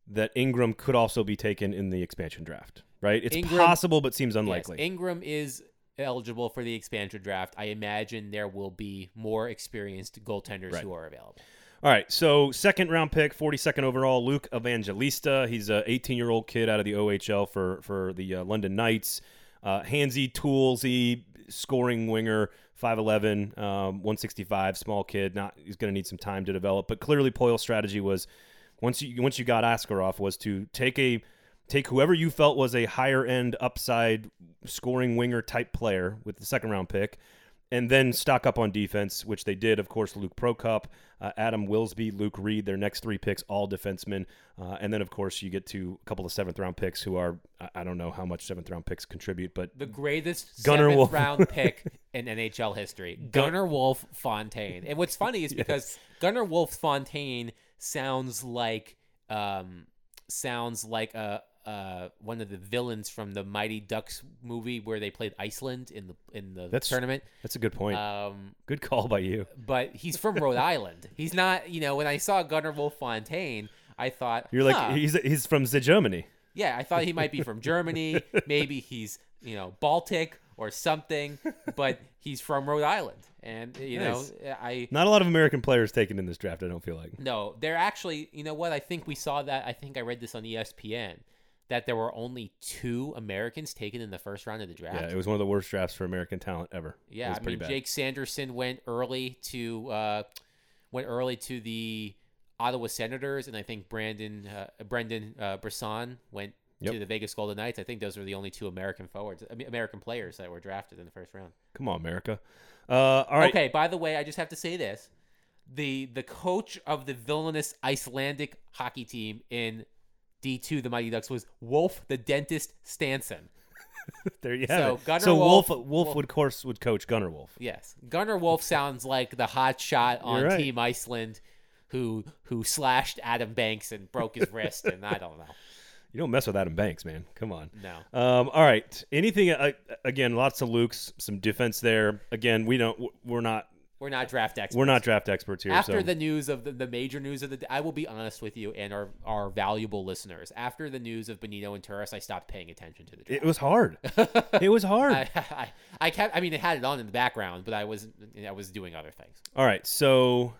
that Ingram could also be taken in the expansion draft. Right? It's Ingram- possible, but seems Yes, unlikely. Ingram is eligible for the expansion draft. I imagine there will be more experienced goaltenders Right. who are available. All right, so second round pick, 42nd overall, Luke Evangelista. He's a 18 year old kid out of the OHL for for the uh, London Knights. Uh, handsy, toolsy, scoring winger, 5'11, um, 165, small kid. Not he's going to need some time to develop, but clearly Poile's strategy was once you once you got Askarov was to take a take whoever you felt was a higher end upside scoring winger type player with the second round pick and then stock up on defense, which they did. Of course, Luke Prokop, uh, Adam Wilsby, Luke Reid, their next three picks, all defensemen. Uh, and then, of course, you get to a couple of seventh round picks who are, I- don't know how much seventh round picks contribute, but The greatest Gunnar seventh Wolf. round pick in NHL history, Gunnar Wolf Fontaine. And what's funny is because Gunnar Wolf Fontaine sounds like um, sounds like a. Uh, one of the villains from the Mighty Ducks movie where they played Iceland in the in the That's- tournament. that's a good point. Um, good call by you. but he's from Rhode Island. He's not, you know, when I saw Gunnar Wolf Fontaine, I thought, You're like, he's, he's from the Germany. yeah, I thought he might be from Germany. Maybe he's, you know, Baltic or something, but he's from Rhode Island. And, you Nice. know, I, Not a lot of American players taken in this draft, I don't feel like. no, they're actually, you know what? I think we saw that. I think I read this on ESPN that there were only two Americans taken in the first round of the draft. Yeah, it was one of the worst drafts for American talent ever. it Yeah, was I mean bad. Jake Sanderson went early to uh, went early to the Ottawa Senators, and I think Brandon uh, Brendan uh, Brisson went Yep. to the Vegas Golden Knights. I think those were the only two American forwards, American players that were drafted in the first round. Come on, America. Uh, all right. Okay, by the way, I just have to say this: the the coach of the villainous Icelandic hockey team in D two, the Mighty Ducks, was Wolf the Dentist Stansson. There you So, it. Gunnar so Wolf, Wolf- Wolf, Wolf- would course would coach Gunnar Wolf. Yes, Gunnar Wolf sounds like the hot shot on right. Team Iceland, who who slashed Adam Banks and broke his wrist, and I don't know. You don't mess with Adam Banks, man. Come on. No, Um, all right. Anything? Uh, again, lots of Lukes, some defense there. Again, we don't. We're not. We're not draft experts. We're not draft experts here. After so. the news of the, the major news of the day, I will be honest with you and our, our valuable listeners. After the news of Bonino and Turris, I stopped paying attention to the draft. it was hard. it was hard. I, I, I kept. I mean, it had it on in the background, but I was I was doing other things. All right, so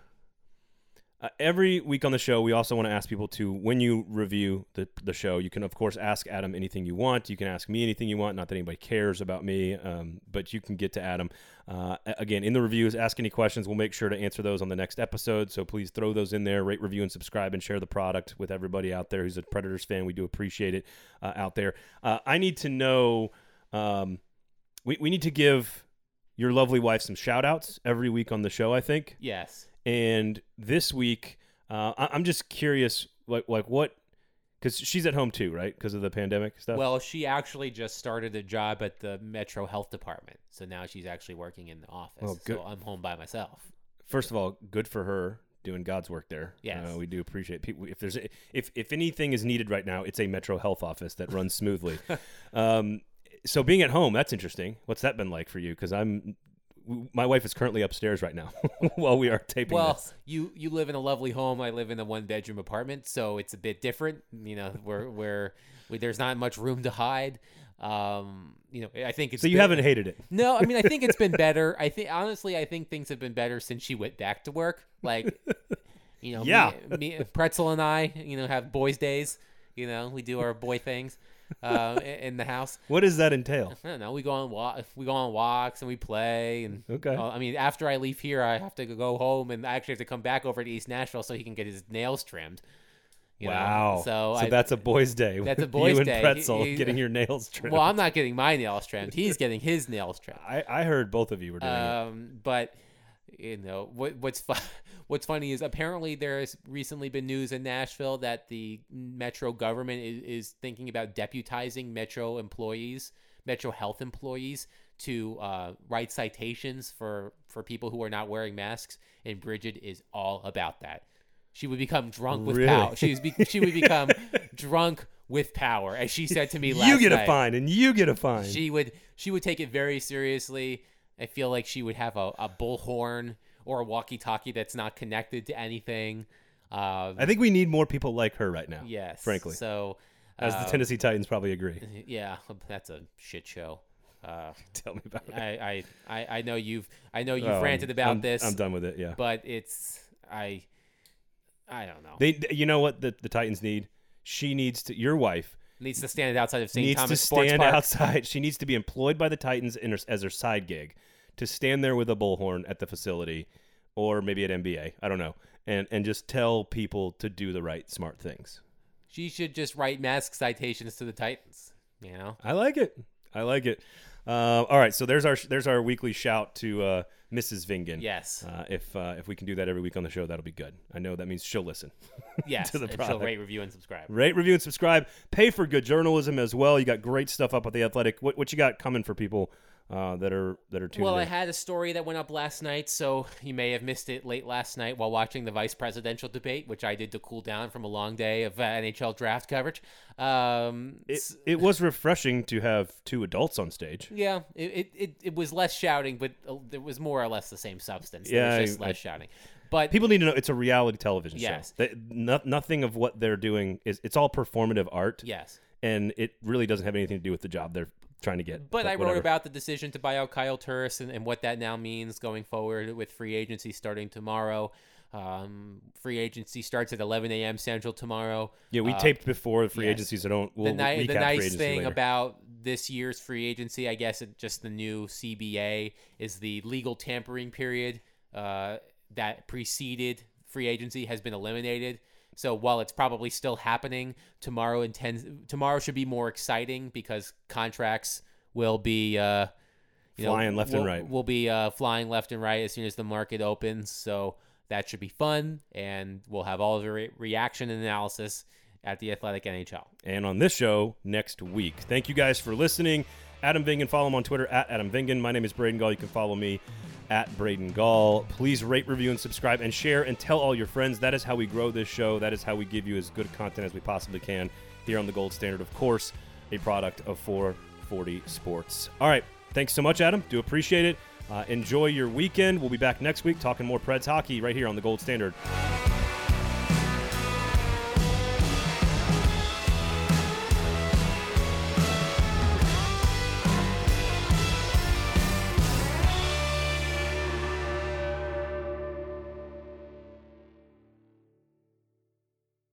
uh, every week on the show, we also want to ask people to, when you review the, the show, you can, of course, ask Adam anything you want. You can ask me anything you want. Not that anybody cares about me, um, but you can get to Adam. Uh, again, in the reviews, ask any questions. We'll make sure to answer those on the next episode. So please throw those in there, rate, review, and subscribe, and share the product with everybody out there who's a Predators fan. We do appreciate it uh, out there. Uh, I need to know, um, we, we need to give your lovely wife some shout outs every week on the show, I think. Yes. And this week, uh, I- I'm just curious, like, like what? Because she's at home too, right? Because of the pandemic stuff. Well, she actually just started a job at the Metro Health Department, so now she's actually working in the office. Oh, good. So I'm home by myself. First of all, good for her doing God's work there. Yes. uh, we do appreciate people. If there's if if anything is needed right now, it's a Metro Health office that runs smoothly. um, so being at home, that's interesting. What's that been like for you? Because I'm, my wife is currently upstairs right now while we are taping Well, this. you you live in a lovely home. I live in a one bedroom apartment, so it's a bit different. You know, where where we, there's not much room to hide. Um, you know, I think it's So you been- haven't hated it. No, I mean I think it's been better. I think honestly, I think things have been better since she went back to work. Like, you know, Yeah. me, me, Pretzel and I, you know, have boys' days. You know, we do our boy things uh, in in the house. What does that entail? I don't know. We go on walk, we go on walks and we play. And Okay. uh, I mean, after I leave here, I have to go home and I actually have to come back over to East Nashville so he can get his nails trimmed. you know? wow. So, so I, that's a boys' day. That's a boys' you and day. He- Pretzel he- getting your nails trimmed. well, I'm not getting my nails trimmed. He's getting his nails trimmed. I, I heard both of you were doing it. Um, but you know what what's fu- what's funny is apparently there's recently been news in Nashville that the Metro government is, is thinking about deputizing Metro employees, Metro Health employees, to uh, write citations for for people who are not wearing masks. And Bridget is all about that. She would become drunk with Really? power. She be- she would become drunk with power, as she said to me last You get night a fine, and you get a fine. she would she would take it very seriously. I feel like she would have a, a bullhorn or a walkie-talkie that's not connected to anything. Um, I think we need more people like her right now. yes, frankly. So, As the um, Tennessee Titans probably agree. yeah, that's a shit show. Uh, Tell me about it. I, I, I, know you've I know you've Oh, ranted about I'm- this, I'm done with it. Yeah. but it's I I don't know. They, you know what the, the Titans need? She needs to. Your wife needs to stand outside of St. needs Thomas to Sports stand Park. outside. She needs to be employed by the Titans in her, as her side gig to stand there with a bullhorn at the facility, or maybe at NBA. I don't know, and and just tell people to do the right smart things. She should just write mask citations to the Titans. You know. I like it. I like it. Uh, all right, so there's our there's our weekly shout to uh, Mrs. Vingan. Yes. Uh, if uh, if we can do that every week on the show, that'll be good. I know that means she'll listen. Yes. to the she'll rate, review, and subscribe. Rate, review, and subscribe. Pay for good journalism as well. You got great stuff up at the Athletic. What what you got coming for people uh, that are that are tuning Well, I had a story that went up last night, so you may have missed it late last night while watching the vice presidential debate, which I did to cool down from a long day of uh, NHL draft coverage. Um, it, it was refreshing to have two adults on stage. yeah, it, it, it, was less shouting, but it was more or less the same substance. Yeah, just I- less shouting. But People need to know it's a reality television Yes. show. That, no, nothing of what they're doing is it's all performative art, yes, and it really doesn't have anything to do with the job they're trying to get. But I wrote whatever. about the decision to buy out Kyle Turris and, and what that now means going forward with free agency starting tomorrow. Um, free agency starts at 11 a.m. Central tomorrow. Yeah, we Uh, taped before the free yes. agency, so don't. We'll the, ni- the nice thing later. about this year's free agency, I guess, it, just the new CBA is the legal tampering period uh, that preceded free agency has been eliminated. So while it's probably still happening, tomorrow intends tomorrow should be more exciting because contracts will be uh, you Flying know, left and right. Will be uh, flying left and right as soon as the market opens. So that should be fun, and we'll have all the re- reaction and analysis at the Athletic NHL. and on this show next week. Thank you guys for listening. Adam Vingan, follow him on Twitter at Adam Vingan. My name is Braden Gall. You can follow me at Braden Gall. Please rate, review, and subscribe, and share, and tell all your friends. That is how we grow this show. That is how we give you as good content as we possibly can here on the Gold Standard. Of course, a product of 440 Sports. All right. Thanks so much, Adam. Do appreciate it. Uh, enjoy your weekend. We'll be back next week talking more Preds hockey right here on the Gold Standard.